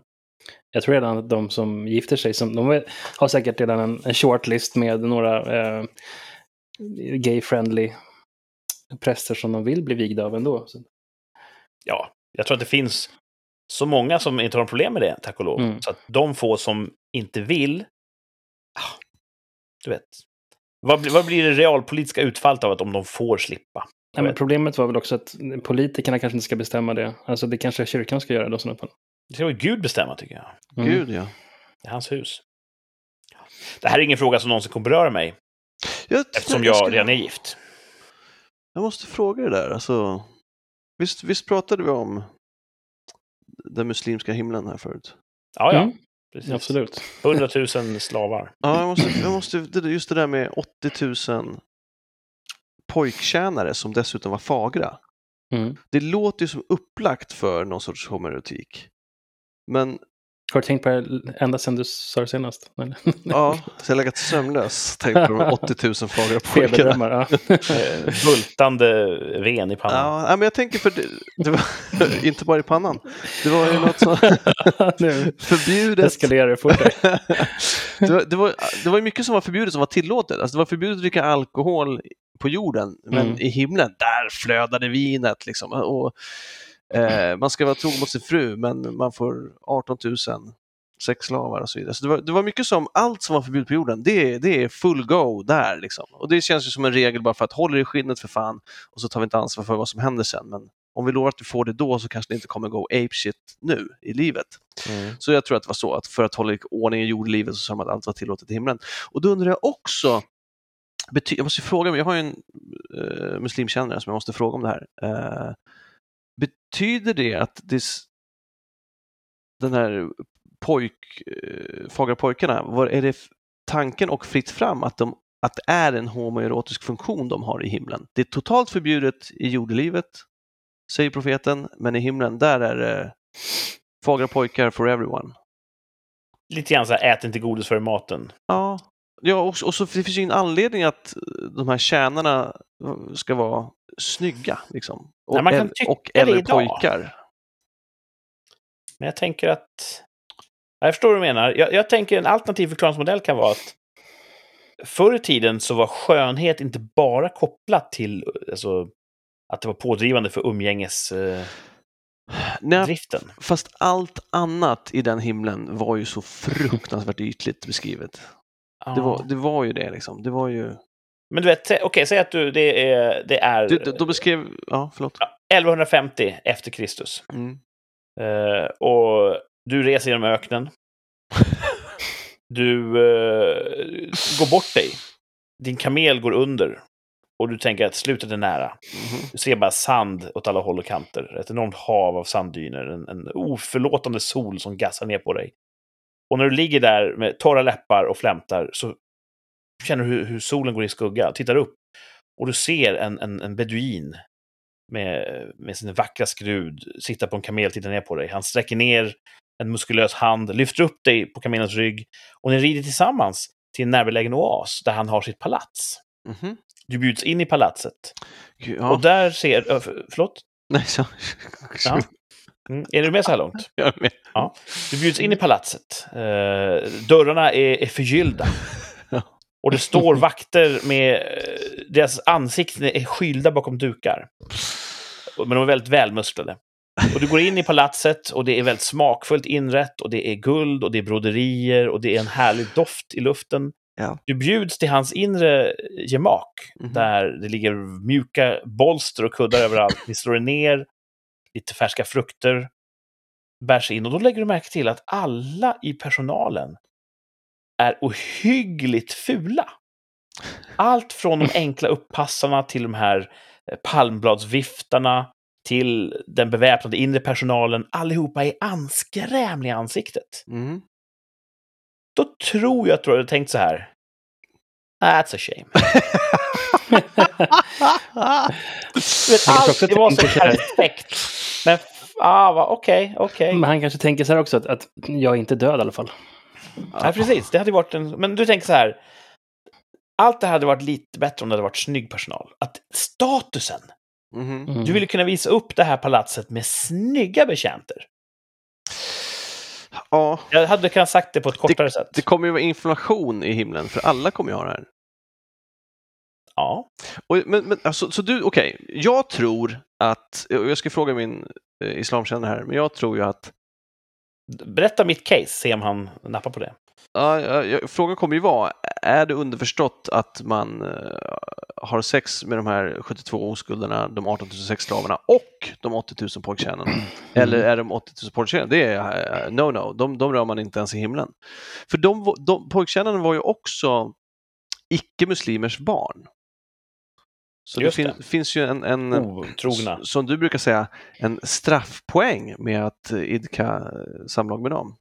Jag tror redan att de som gifter sig, som, de har säkert redan en, en shortlist med några eh, gay-friendly präster som de vill bli vigda av ändå. Så, Ja, jag tror att det finns så många som inte har någon problem med det, tack och lov. Mm. Så att de få som inte vill, ah, du vet. Vad, blir- vad blir det realpolitiska utfallet av att om de får slippa? Jag Nej, men problemet var väl också att politikerna kanske inte ska bestämma det. Alltså det kanske kyrkan ska göra då i sådana fall. Det ska väl Gud bestämma, tycker jag. Mm. Gud ja. Det är hans hus. Det här är ingen fråga som någonsin kommer beröra mig, Jag, eftersom jag skulle- redan är gift. Jag måste fråga det där. Alltså, visst, visst pratade vi om den muslimska himlen här förut? Ja, ja. Mm. Precis. Absolut. 100 000 slavar. Ja, jag måste, jag måste, just det där med 80 000 pojktjänare som dessutom var fagra. Mm. Det låter ju som upplagt för någon sorts homoerotik. Men Har du tänkt på det ända sedan du sa det senast? Eller? Ja, så jag har legat sömnlös. Tänkt på de 80 000 fagra pojkarna. Ja. Eh, Bultande ven i pannan. Ja, men jag tänker för det, det var inte bara i pannan. Det var ju något som nu förbjudet. eskalerar det fort. det, var, det, var, det var ju mycket som var förbjudet som var tillåtet. Alltså, det var förbjudet att dricka alkohol på jorden, men Mm. i himlen, där flödade vinet. Liksom. Och, eh, man ska vara trogen mot sin fru, men man får 18 000 sexslavar och så vidare. Så det, var, det var mycket som, allt som var förbjudet på jorden, det, det är full go där. Liksom. Och det känns ju som en regel bara för att hålla i skinnet för fan och så tar vi inte ansvar för vad som händer sen. Men om vi lovar att du får det då så kanske det inte kommer gå ape shit nu i livet. Mm. Så jag tror att det var så, att för att hålla ordning i jordlivet så sa man att allt var tillåtet i himlen. Och då undrar jag också, jag måste fråga, jag har ju en uh, muslimkännare som jag måste fråga om det här. Eh, betyder det att det, s- den här pojk, uh, fagra pojkarna, var, är det tanken och fritt fram att, de, att det är en homoerotisk funktion de har i himlen? Det är totalt förbjudet i jordelivet, säger profeten, men i himlen, där är det fagra pojkar for everyone. Lite grann så här, ät inte godis före maten. Ja, ja och, och så det finns ju ingen anledning att de här tjänarna ska vara snygga. Liksom. Och, Nej, tycka och idag. pojkar. Men jag tänker att... Jag förstår vad du menar. Jag, jag tänker en alternativ förklaringsmodell kan vara att förr i tiden så var skönhet inte bara kopplat till alltså, att det var pådrivande för umgängesdriften. Nej, fast allt annat i den himlen var ju så fruktansvärt ytligt beskrivet. Det, var, det var ju det liksom. Det var ju... Men du vet, okej, säg att du, det är... Det är Du, de beskrev... Ja, förlåt. ja, 1150 efter Kristus. Mm. Eh, och du reser genom öknen. Du eh, går bort dig. Din kamel går under. Och du tänker att slutet är nära. Mhm. Du ser bara sand åt alla håll och kanter. Ett enormt hav av sanddyner. En, en oförlåtande sol som gassar ner på dig. Och när du ligger där med torra läppar och flämtar så känner hur, hur solen går i skugga. Tittar upp och du ser en, en, en beduin med, med sin vackra skrud sitta på en kamel och titta ner på dig. Han sträcker ner en muskulös hand, lyfter upp dig på kamelens rygg och ni rider tillsammans till en närbelägen oas där han har sitt palats. Mhm. Du bjuds in i palatset. Ja. Och där ser... Förlåt? Nej, så... Ja. Mm. Är du med så här långt? Jag är med. Du bjuds in i palatset. Eh, dörrarna är, är förgyllda. Och det står vakter med... eh, Deras ansikten är skylda bakom dukar. Men de är väldigt välmusklade. Och du går in i palatset och det är väldigt smakfullt inrett och det är guld och det är broderier och det är en härlig doft i luften. Ja. Du bjuds till hans inre gemak Mhm. där det ligger mjuka bolster och kuddar överallt. Ni slår er ner, lite färska frukter bärs in och då lägger du märke till att alla i personalen är ohyggligt fula. Allt från de enkla uppassarna till de här eh, palmbladsviftarna till den beväpnade inre personalen. Allihopa är anskrämliga i ansiktet. Mm. Då tror jag att du hade tänkt så här. That's a shame. Vet, allt, det var så perfekt. Men ah, okej, okej. Men han kanske tänker så här också, att, att jag är inte död i alla fall. Ja, precis. Det hade varit en... Men du tänker så här. Allt det här hade varit lite bättre om det hade varit snygg personal. Att statusen. Mhm. Mm. Du ville kunna visa upp det här palatset med snygga betjänter. Ja, Jag hade kunnat sagt det på ett kortare sätt. det kommer ju vara inflation i himlen, för alla kommer ju ha det här. Ja. Och, men, men, alltså, så du, okej, jag tror att, och jag ska fråga min eh, islamkännare här, men jag tror ju att, Berätta mitt case, se om han nappar på det. ja, frågan kommer ju vara, är det underförstått att man eh, har sex med de här 72 oskulderna, de 18 000 sexslavarna och de 80 000 pojktjänarna? Eller är de 80 000 pojktjänarna? Det är eh, no-no, de, de rör man inte ens i himlen. För de, de pojktjänarna var ju också icke-muslimers barn. Så Just det, fin, finns ju en, en Otrogna. som du brukar säga, en straffpoäng med att idka samlag med dem.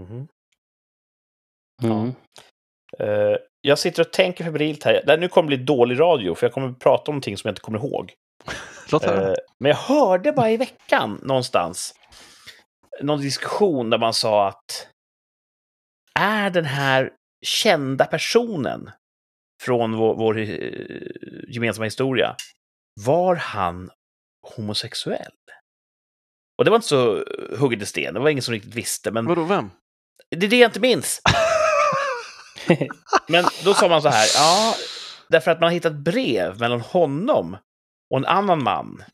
Mhm. Mm. Eh, jag sitter och tänker febrilt här. Det här- Nu kommer det bli dålig radio, för jag kommer att prata om någonting som jag inte kommer ihåg. Låt höra. Eh, men jag hörde bara i veckan någonstans. någon diskussion där man sa att är den här kända personen från vår, vår eh, gemensamma historia, var han homosexuell? Och det var inte så hugget i sten, det var ingen som riktigt visste. Men Vadå, vem? det är det jag inte minns. Men då sa man så här, ja, därför att man har hittat brev mellan honom och en annan man.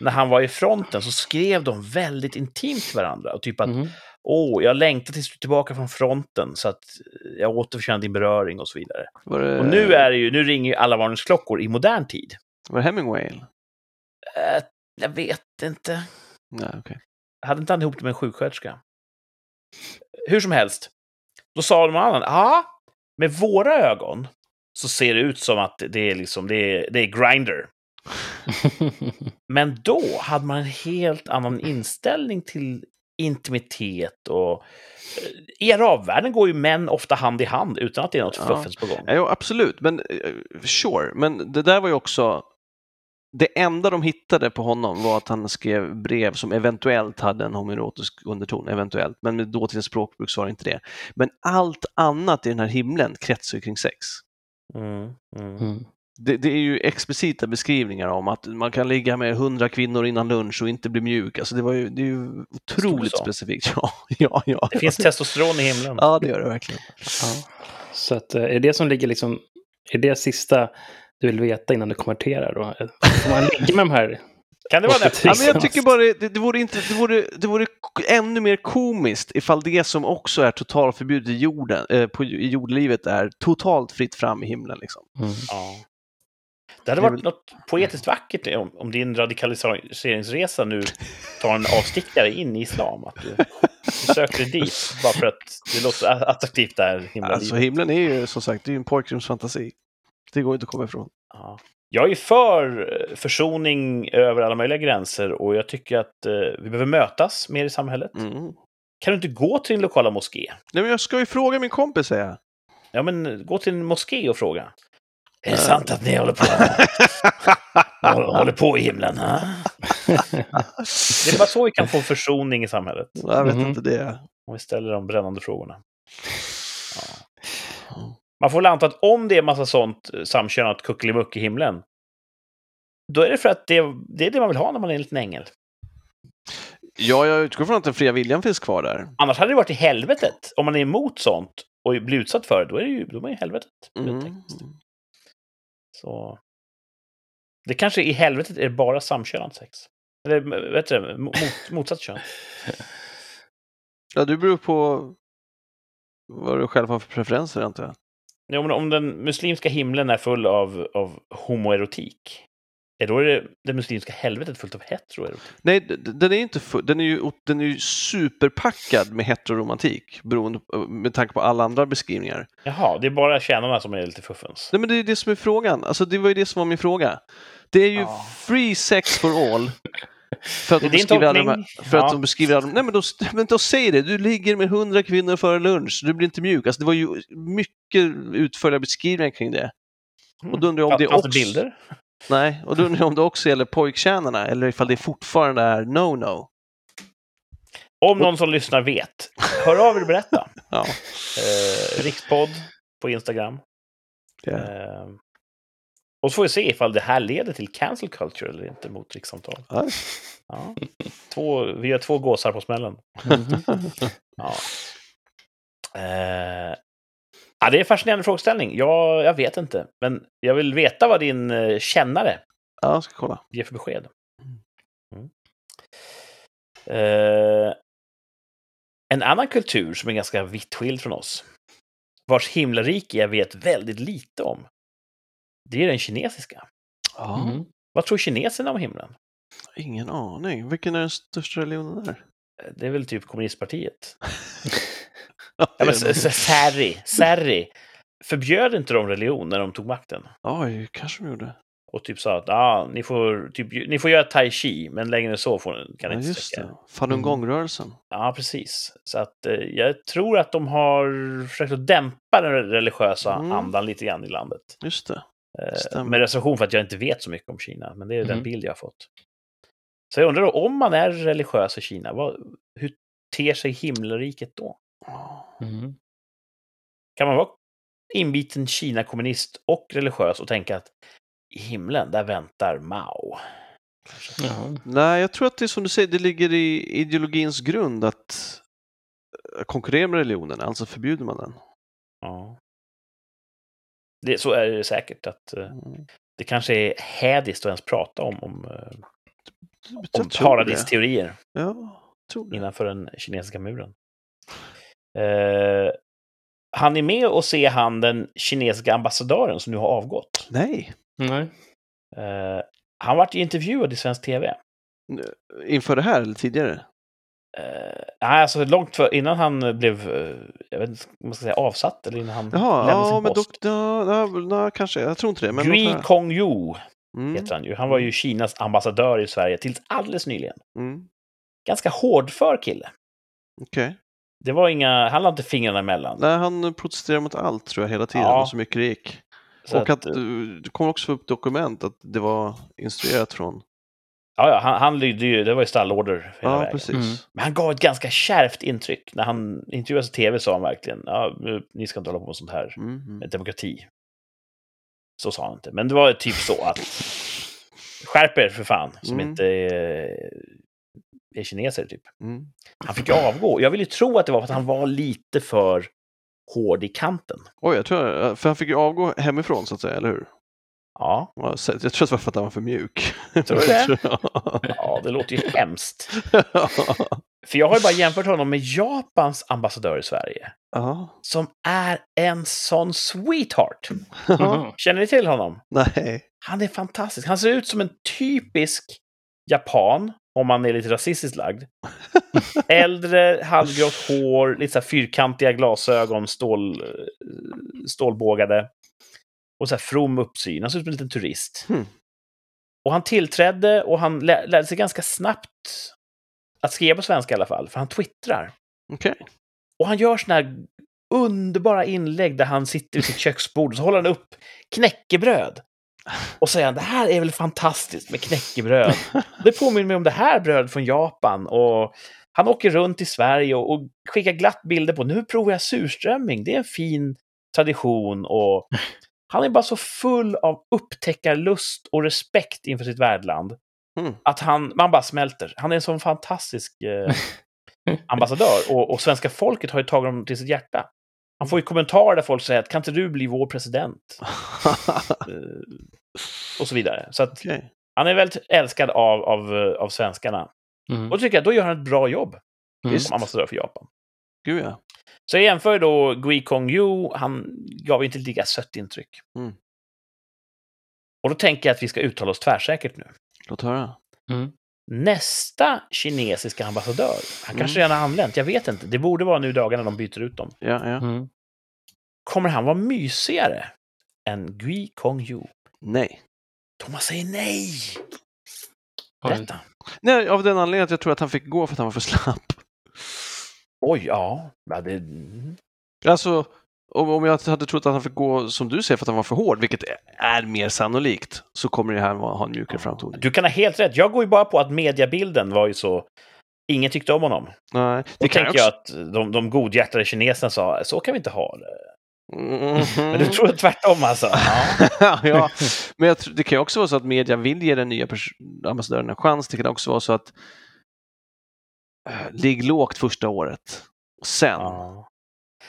När han var i fronten så skrev de väldigt intimt till varandra. Och typ att, Mhm. Åh, jag längtar tills du är tillbaka från fronten så att jag återförtjänar din beröring och så vidare. Var det, Och nu, är det ju, nu ringer ju alla varningsklockor i modern tid. var det Hemingway? Eh, jag vet inte. Nej, okej. Hade inte han ihop det med en sjuksköterska? Hur som helst, då sa de annan, ja, med våra ögon så ser det ut som att det är liksom, det är, det är grinder. Men då hade man en helt annan inställning till intimitet och eh, i arabvärlden går ju män ofta hand i hand utan att det är något Ja. fuffens på gång. Ja, absolut, men eh, sure. Men det där var ju också... Det enda de hittade på honom var att han skrev brev som eventuellt hade en homoerotisk underton, eventuellt, men med dåtidens språkbruk så var det inte det. Men allt annat i den här himlen kretsar ju kring sex. Mm, mm. Mm. Det, det är ju explicita beskrivningar om att man kan ligga med hundra kvinnor innan lunch och inte bli mjuk. Alltså det, var ju, det är ju otroligt specifikt. Ja, ja, ja. Det finns testosteron i himlen. Ja, det gör det verkligen. Ja. Så att, eh, är det som ligger liksom, är det sista du vill veta innan du konverterar då? Får man ligga med de här? Kan det vara det? Ja, men jag tycker bara det, det, vore inte, det, vore, det vore ännu mer komiskt ifall det som också är totalförbjudet i jorden, eh, på, i jordlivet är totalt fritt fram i himlen. Liksom. Mm. Ja. Det hade varit något poetiskt vackert om, om din radikaliseringsresa nu tar en avstickare in i islam. Att du, du söker dig dit bara för att det låter attraktivt där. Himla Alltså himlen är ju som sagt det är en pojkrumsfantasi. Det går inte att komma ifrån. Ja. Jag är för eh, försoning över alla möjliga gränser och jag tycker att eh, vi behöver mötas mer i samhället. Mm. Kan du inte gå till din lokala moské? Nej, men jag ska ju fråga min kompis säger jag. Ja, men gå till en moské och fråga. Är det sant att ni håller på, håller håller på i himlen? Ha? Det är bara så vi kan få försoning i samhället. Jag vet Mhm. inte det. Om vi ställer de brännande frågorna. Ja. Man får väl anta att om det är massa sånt eh, samkönat kuckelimuck i himlen, då är det för att det, det är det man vill ha när man är en liten ängel. Ja, jag utgår från att den fria viljan finns kvar där. Annars hade det varit i helvetet. Om man är emot sånt och blir utsatt för det, då är, det ju, då är man i helvetet. Mm. Så... Det kanske i helvetet är bara samkönat sex. Eller vet du, mot, motsatt kön. Ja, du beror på vad du själv har för preferenser antar jag. Ja, men om den muslimska himlen är full av, av homoerotik, är då är det, det muslimska helvetet fullt av heteroerotik? Nej, den är inte full, den är ju, den är ju superpackad med heteroromantik beroende på, med tanke på alla andra beskrivningar. Jaha, det är bara tjänarna som är lite fuffens. Nej, men det är det som är frågan. Alltså, det var ju det som var min fråga. Det är ju Ja. free sex for all. För att, de beskriver alla de här, för att Ja. de beskriver alla, nej men då, men då säg det, du ligger med hundra kvinnor före lunch, du blir inte mjuk. Alltså det var ju mycket utförliga beskrivningar kring det. Och då undrar jag om det också... bilder? Nej, och då undrar jag om det också gäller pojktjänarna eller ifall det fortfarande är no-no. Om någon som lyssnar vet, hör av er och berätta. Ja, Eh, Rikspodd på Instagram. är. Eh, och så får vi se ifall det här leder till cancel culture eller inte mot rikssamtal. Ja. Ja. Två, vi gör två gåsar på smällen. Ja. Eh, ja, det är en fascinerande frågeställning. Jag, jag vet inte, men jag vill veta vad din eh, kännare ja, jag ska kolla. ger för besked. Mm. Eh, en annan kultur som är ganska vitt skild från oss, vars himlarike jag vet väldigt lite om, det är den kinesiska. Ja, Mm. Vad tror kineserna om himlen? ingen aning. Vilken är den största religionen där? Eh, Det är väl typ kommunistpartiet. Ja, Ja, men Sarri, Sarri. Förbjöd inte de religion när de tog makten? Oj, kanske de gjorde. Och typ sa att ah, ni, får, typ, ni får göra tai chi, men längre än så får, kan ni Ja, inte just sträcka det. Falungongrörelsen. Ja, precis. Så att eh, jag tror att de har försökt att dämpa den religiösa Mm. andan lite grann i landet. Just det. Eh, Stämmer. med reservation för att jag inte vet så mycket om Kina, men det är den Mm. bild jag har fått. Så jag undrar då, om man är religiös i Kina, vad, hur ter sig himmelriket då? Mm. Kan man vara inbiten Kina-kommunist och religiös och tänka att i himlen, där väntar Mao? Ja. Nej, jag tror att det är som du säger, det ligger i ideologins grund att eh, konkurrera med religionen, alltså förbjuder man den. Ja. Det, så är det säkert. att eh, Mm. Det kanske är hädiskt att ens prata om, om, eh, om tror paradisteorier. Ja, jag tror det. innanför den kinesiska muren. Eh, han är med och ser han den kinesiska ambassadören som nu har avgått. Nej, Nej. Eh, han vart intervjuad i svensk tv. inför det här eller tidigare? Eh, nej, alltså långt för, innan han blev, eh, jag vet inte man ska säga, avsatt eller innan han Jaha, lämnade ja, sin men post. dock, ja, ja, ja, kanske, jag tror inte det. Men Gui. Kongyu mm, heter han ju. Han var ju Kinas ambassadör i Sverige tills alldeles nyligen. mm, Ganska hårdför kille. Okej. Det var inga, han hade inte fingrarna emellan. Nej, han protesterar mot allt tror jag hela tiden, Ja. så mycket det gick. Så och att, du- det kommer också upp dokument att det var instruerat från... ja, ja, han, han lydde ju, det var ju stallorder hela Ja, vägen. precis. Mm. Men han gav ett ganska kärvt intryck. När han intervjuades i tv sa han verkligen, ja, ni ska inte hålla på med sånt här mm. med demokrati. Så sa han inte, men det var typ så att skärp er för fan, som Mm. inte är, är kineser typ. Mm. Han fick avgå. Jag vill ju tro att det var för att han var lite för hård i kanten. Oj, jag tror, för han fick ju avgå hemifrån så att säga, eller hur? Ja, Jag tror att det var för att han var för mjuk. Tror du det? Ja det låter ju hemskt. För jag har ju bara jämfört honom med Japans ambassadör i Sverige. Ja. Som är en sån sweetheart. Känner ni till honom? Nej. Han är fantastisk. Han ser ut som en typisk japan, om man är lite rasistiskt lagd. Äldre, halvgrått hår, lite så fyrkantiga glasögon, stål, eh, stålbågade. Och så här from uppsyn. Han ser ut som en liten turist. Hmm. Och han tillträdde och han lä- lärde sig ganska snabbt att skriva på svenska i alla fall, för han twittrar. Okej. Och han gör såna här underbara inlägg där han sitter vid sitt köksbord och så håller han upp knäckebröd. Och säger han, det här är väl fantastiskt med knäckebröd. Det påminner mig om det här brödet från Japan. Och han åker runt i Sverige och, och skickar glatt bilder på, nu provar jag surströmming, det är en fin tradition. Och han är bara så full av upptäckarlust och respekt inför sitt värdland. Mm. Att han, man bara smälter. Han är en sån fantastisk eh, ambassadör och, och svenska folket har ju tagit honom till sitt hjärta. Han får ju kommentarer där folk säger att kan inte du bli vår president? Eh, och så vidare. Så att Okej. han är väldigt älskad av, av, eh, av svenskarna. Mm. Och då tycker jag, då gör han ett bra jobb Mm. som ambassadör för Japan. Gud ja. Så jag jämför då Gui Kongyu, han gav inte lika sött intryck. Mm. Och då tänker jag att vi ska uttala oss tvärsäkert nu. Låt höra. Mm. Nästa kinesiska ambassadör, han kanske Mm. redan har anlänt, jag vet inte. Det borde vara nu i dagarna de byter ut dem. Ja, ja. Mm. Kommer han vara mysigare än Gui Kongyu? Nej. Thomas säger nej! Berätta. Nej, av den anledningen att jag tror att han fick gå för att han var för slapp. Oj, ja. ja det... mm. Alltså, om, om jag hade trott att han fick gå som du säger för att han var för hård, vilket är mer sannolikt, så kommer det här ha en mjukare framtoning. Du kan ha helt rätt. Jag går ju bara på att mediabilden var ju så... Ingen tyckte om honom. Nej, Då det kan tänker jag jag också... att de, de godhjärtade kineserna sa, så kan vi inte ha det. Mhm. Men du tror tvärtom alltså? Ja. ja, men jag tror, det kan ju också vara så att media vill ge den nya ambassadören en chans. Det kan också vara så att äh, ligg lågt första året. Sen. Ja.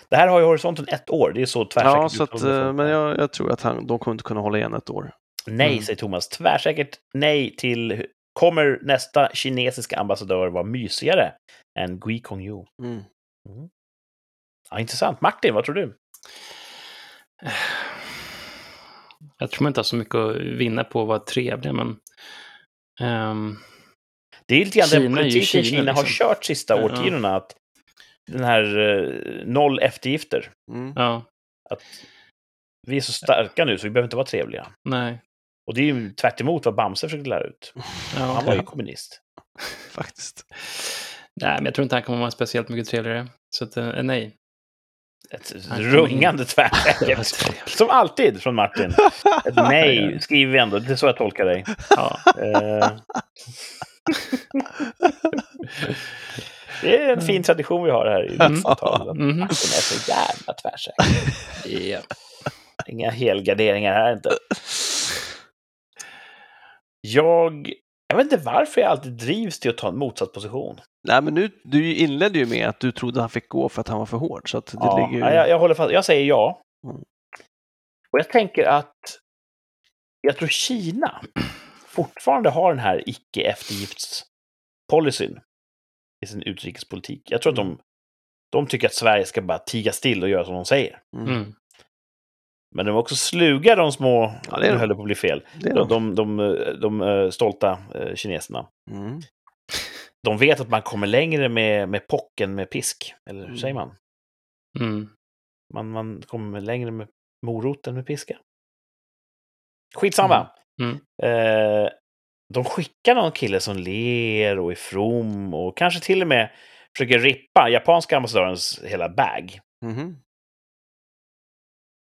Det här har ju horisonten ett år. Det är så tvärsäkert. så att, eh, men jag, jag tror att han, de kommer inte kunna hålla igen ett år. Nej, Mm. säger Thomas. Tvärsäkert nej till... Kommer nästa kinesiska ambassadör vara mysigare än Gui Kongyu? Mm. Ja, intressant. Martin, vad tror du? Jag tror man inte har så mycket att vinna på att vara trevlig, men... ehm, Det är lite grann den politiken Kina, Kina, har liksom. kört sista Ja. årtiondena. Att den här eh, noll eftergifter. Mm. ja, Att vi är så starka nu så vi behöver inte vara trevliga. nej. Och det är ju tvärt emot vad Bamse försökte lära ut. Ja, Han var ju kommunist. Faktiskt. Nej, men jag tror inte han kommer vara speciellt mycket trevligare. Så att, eh, nej. Ett rungande tvärsäkert. trevligt. Som alltid från Martin. Ett nej skriver vi ändå. Det är så jag tolkar dig. Ja. Eh, Det är en fin tradition vi har här i Mm. samtalen. Mhm. Den är så jävla tvärsäker. Ja. Inga helgarderingar här inte. Jag, jag vet inte varför jag alltid drivs till att ta en motsatt position. Nej, men nu, du inledde ju med att du trodde han fick gå för att han var för hård. Så det Ja, ligger ju... jag, jag håller fast. Jag säger ja. Mm. Och jag tänker att jag tror Kina fortfarande har den här icke-eftergiftspolicyn i sin utrikespolitik. Jag tror att de, de tycker att Sverige ska bara tiga still och göra som de säger. Mm. Mm. Men de är också sluga, de små, Ja, det är nu de. höll det på att bli fel, Det de, de. de, de, eh, stolta eh, kineserna. Mm. De vet att man kommer längre med, med pocken med pisk. Eller hur Mm. säger man? Mm. man? Man kommer längre med morot än med piska. Skitsamma. Mm. Eh, de skickar någon kille som ler och är from och kanske till och med försöker rippa japanska ambassadörens hela bag. Mhm.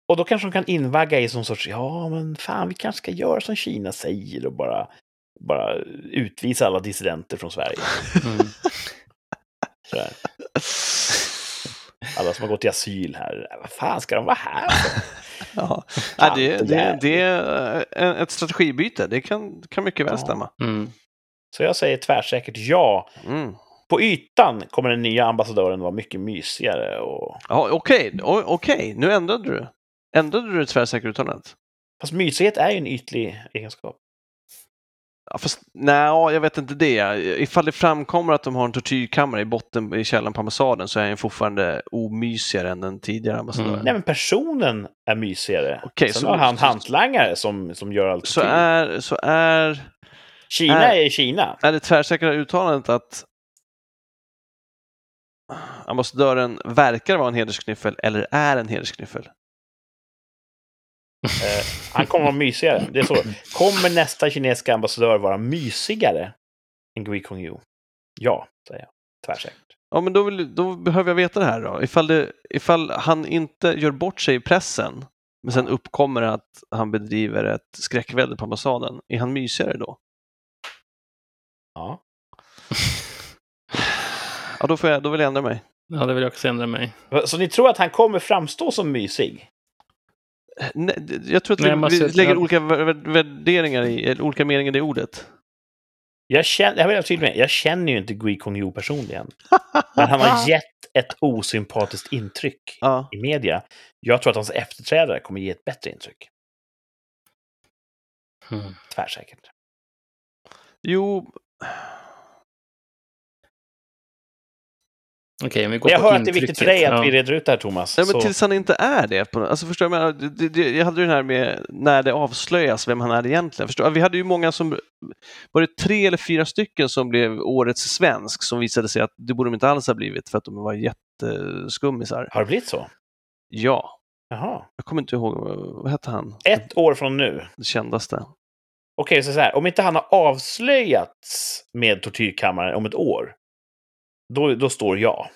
Och då kanske de kan invagga i som sorts, ja men fan vi kanske ska göra som Kina säger och bara, bara utvisa alla dissidenter från Sverige. Mm. Alla som har gått i asyl här, vad fan ska de vara här för? Ja. Nej, det, det, det är ett strategibyte. Det kan, kan mycket väl Ja. stämma. Mm. Så jag säger tvärsäkert ja. Mm. På ytan kommer den nya ambassadören vara mycket mysigare och... Ja, Okej, O- okej, nu ändrade du. Ändrade du det tvärsäkra uttalandet? Fast mysighet är ju en ytlig egenskap. Ja, fast, nej, jag vet inte det. Ifall det framkommer att de har en tortyrkammare i botten i källaren på ambassaden så är han fortfarande omysigare än den tidigare ambassadören. Mm. Nej, men personen är mysigare. Okej, Sen så- har han hantlangare som, som gör allt Så till. är, så är, Kina är- är Kina. är det tvärsäkra uttalandet att ambassadören verkar vara en hedersknyffel eller är en hedersknyffel? Eh, han kommer vara mysigare. Det är så. Kommer nästa kinesiska ambassadör vara mysigare än Gui Kongyu? Ja, säger jag. Tvärsäkert. Ja, men då, vill, då behöver jag veta det här då. Ifall, det, ifall han inte gör bort sig i pressen, men sen uppkommer att han bedriver ett skräckvälde på ambassaden, är han mysigare då? Ja. Ja, då, får jag, då vill jag ändra mig. Ja, det vill jag också ändra mig. Så ni tror att han kommer framstå som mysig? Nej, jag tror att Nej, vi, vi lägger olika vär- värderingar i, olika meningar i ordet. Jag känner, jag vill med, jag känner ju inte Gui Kongyu personligen. Men han har gett ett osympatiskt intryck Ja, i media. Jag tror att hans efterträdare kommer ge ett bättre intryck. Mm. Tvärsäkert. jo, Okej, går Jag hör att det är viktigt för dig att ja. vi reder ut det här, Thomas. nej, men så- tills han inte är det. På, alltså förstår jag, det, jag hade ju den här med när det avslöjas vem han är egentligen. Förstår, vi hade ju många som, var det tre eller fyra stycken som blev årets svensk som visade sig att det borde de inte alls ha blivit för att de var jätteskummisar. Har det blivit så? Ja, Jaha. jag kommer inte ihåg, vad hette han? Ett år från nu. Det kändaste. Okej, så, så här. Om inte han har avslöjats med tortyrkammaren om ett år, då, då står jag.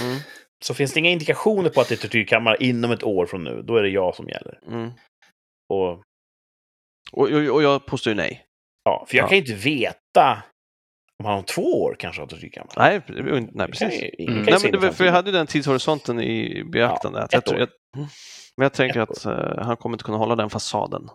Mm, Så finns det inga indikationer på att det är tortyrkammare inom ett år från nu, då är det jag som gäller. mm. Och, Och, och, och jag påstår ju nej. ja, för jag Ja. kan ju inte veta om han om två år kanske har tortyrkammare. Nej, nej precis. ju- Mm. kan ju Nej, men det, för jag hade den tidshorisonten i beaktande. jag, ett tror- år. jag, men jag tänker Ett att eh, han kommer inte kunna hålla den fasaden.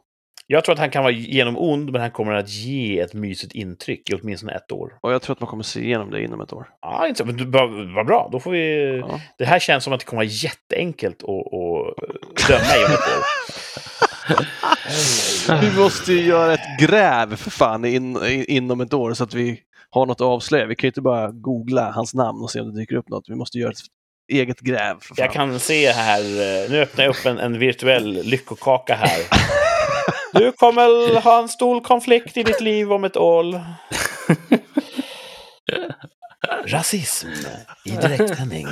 Jag tror att han kan vara genom ond, men han kommer att ge ett mysigt intryck i åtminstone ett år. Och jag tror att man kommer se igenom det inom ett år. Ja, inte så, men vad bra. Då får vi... Ja. Det här känns som att det kommer vara jätteenkelt att, döma i om ett år. Vi måste ju göra ett gräv för fan in, in, inom ett år så att vi har något att avslöja. Vi kan ju inte bara googla hans namn och se om det dyker upp något. Vi måste göra ett eget gräv. Jag kan se här, eh, nu öppnar jag upp en, en virtuell lyckokaka här. Du kommer ha en stor konflikt i ditt liv om ett år. Rasism i direktsändning.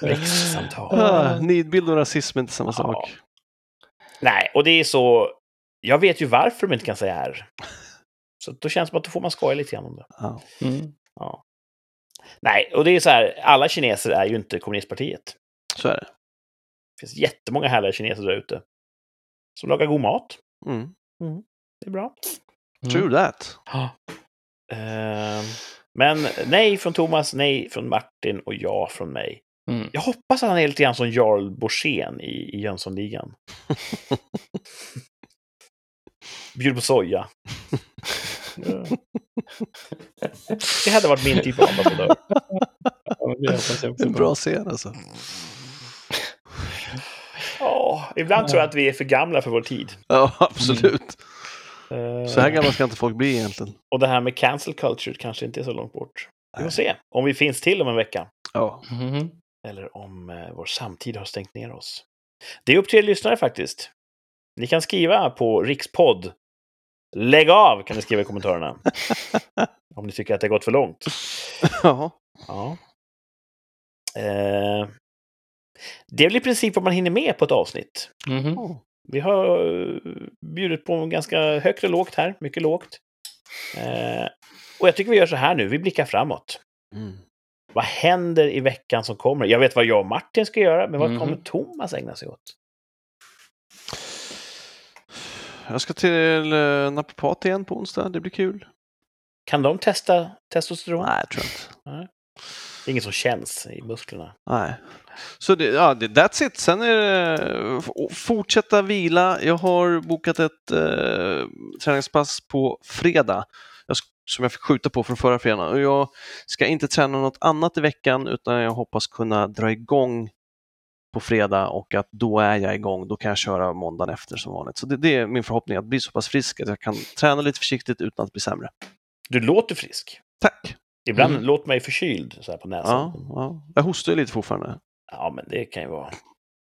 Rikssamtal. Ah, nidbild och rasism är inte samma Ja. sak. Nej, och det är så... Jag vet ju varför de inte kan säga R. Så då känns det som att då får man skoja lite grann om det. Ja. Mm. Ja. Nej, och det är så här, alla kineser är ju inte kommunistpartiet. Så är det. Det finns jättemånga härliga kineser där ute. Som lagar god mat. Mm. Det är bra. True that. Ja. Eh, men nej från Thomas, nej från Martin och ja från mig. Mm. Jag hoppas att han är lite grann som Jarl Borssén i, i Jönssonligan. Bjuder på soja. Ja. Det hade varit min typ av ambassadör. Ja, En bra scen alltså. Ja, ibland tror jag att vi är för gamla för vår tid. Ja, absolut. Eh, Så här gamla ska inte folk bli egentligen. Och det här med cancel culture kanske inte är så långt bort. Vi får se om vi finns till om en vecka. Ja. Mhm. Eller om eh, vår samtid har stängt ner oss. Det är upp till er lyssnare faktiskt. Ni kan skriva på rikspodd. Lägg av kan ni skriva i kommentarerna. om ni tycker att det har gått för långt. ja. Ja. Eh, det är väl i princip vad man hinner med på ett avsnitt. Mhm. Vi har eh, bjudit på ganska högt och lågt här, mycket lågt. Eh, och jag tycker vi gör så här nu, vi blickar framåt. Mm. Vad händer i veckan som kommer? Jag vet vad jag och Martin ska göra, men vad Mhm. kommer Thomas ägna sig åt? Jag ska till eh, naprapat igen på onsdag. Det blir kul. Kan de testa testosteron? Nej, jag tror inte. Det är inget som känns i musklerna. Nej. Så det, ja, det, that's it. Sen är det fortsätta vila. Jag har bokat ett eh, träningspass på fredag jag, som jag fick skjuta på från förra fredagen. Och jag ska inte träna något annat i veckan utan jag hoppas kunna dra igång på fredag och att då är jag igång. Då kan jag köra måndagen efter som vanligt. Så det, det är min förhoppning att bli så pass frisk att jag kan träna lite försiktigt utan att bli sämre. Du låter frisk. Tack! Ibland Mm. låter man ju förkyld så här på näsan. Ja, ja. Jag hostar ju lite fortfarande. Ja, men det kan ju vara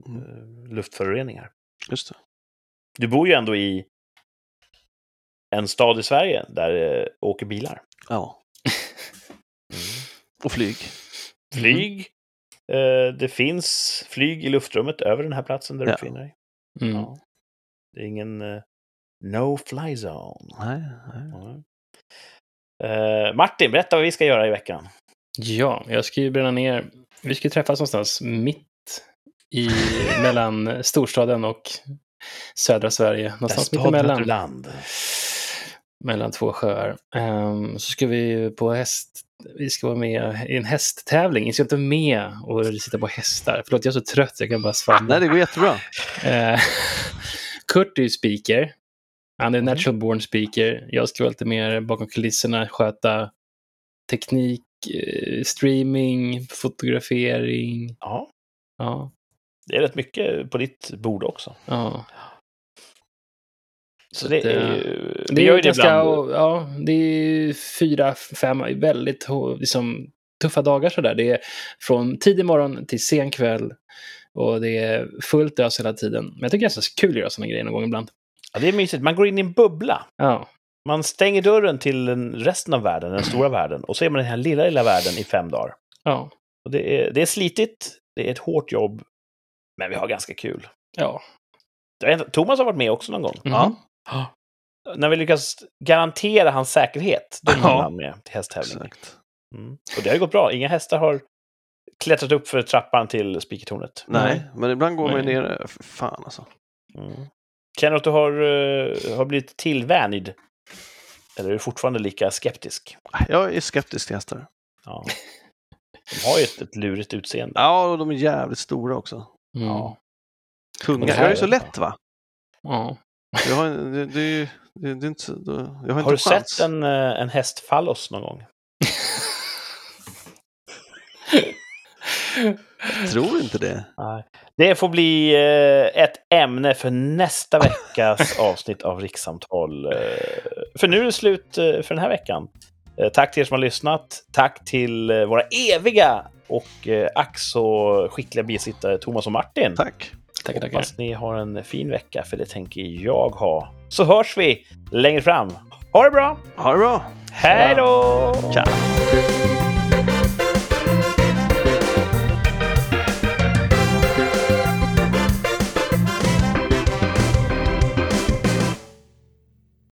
Mm. eh, luftföroreningar. Just det. Du bor ju ändå i en stad i Sverige där det åker bilar. Ja. Och flyg. Flyg. Eh, det finns flyg i luftrummet över den här platsen där Ja. du befinner dig. Mm. Ja. Det är ingen eh, no-fly zone. Nej, nej. Eh, Martin, berätta vad vi ska göra i veckan. Ja, jag ska ju bränna ner. Vi ska träffas någonstans mitt i mellan storstaden och södra Sverige. Någonstans mitt emellan. land. Mellan två sjöar. Ehm, så ska vi ju på häst... Vi ska vara med i en hästtävling. Vi ska inte med och sitta på hästar. Förlåt, jag är så trött. Jag kan bara svamla. Nej, det går jättebra. Eh, Kurt är ju speaker. Han är natural born speaker. Jag ska vara lite mer bakom kulisserna, sköta teknik, eh, streaming, fotografering. Ja, Ja, det är rätt mycket på ditt bord också. ja. Så det det- är ju... Det är gör ju det ganska, ibland. ja, det är fyra, fem väldigt liksom, tuffa dagar sådär. Det är från tidig morgon till sen kväll och det är fullt ös hela tiden. Men jag tycker det är så kul att göra sådana grejer någon gång ibland. Ja, det är mysigt. Man går in i en bubbla. Ja, Man stänger dörren till den- resten av världen, den stora världen. Och så är man i den här lilla, lilla världen i fem dagar. ja, Och det, är, det är slitigt, det är ett hårt jobb, men vi har ganska kul. ja. Thomas har varit med också någon gång. Mhm. När vi lyckas garantera hans säkerhet, då kommer Ja. han med till hästtävling. Exakt. Mm. Och det har ju gått bra. Inga hästar har klättrat upp för trappan till spikertornet. Nej, men ibland går man ju ner. För fan alltså. Mm. Känner du att du har, eh, har blivit tillvänjd? Eller är du fortfarande lika skeptisk? Jag är skeptisk till hästar. Ja. De har ju ett, ett lurigt utseende. Ja, och de är jävligt stora också. Mm. Ja. Tunga. det är är- så lätt va? ja. Jag har, det, det, är ju- det, det är inte, jag har, Har du chans. sett en, eh, en hästfallos någon gång? Jag tror inte det. Nej. Det får bli eh, ett ämne för nästa veckas avsnitt av Rikssamtal. Eh, För nu är det slut eh, för den här veckan. Tack till er som har lyssnat. Tack till våra eviga och ack så skickliga bisittare Thomas och Martin. Tack. Tackar. Hoppas ni har en fin vecka, för det tänker jag ha. Så hörs vi längre fram. Ha det bra! Ha det bra. Hej då! Tja.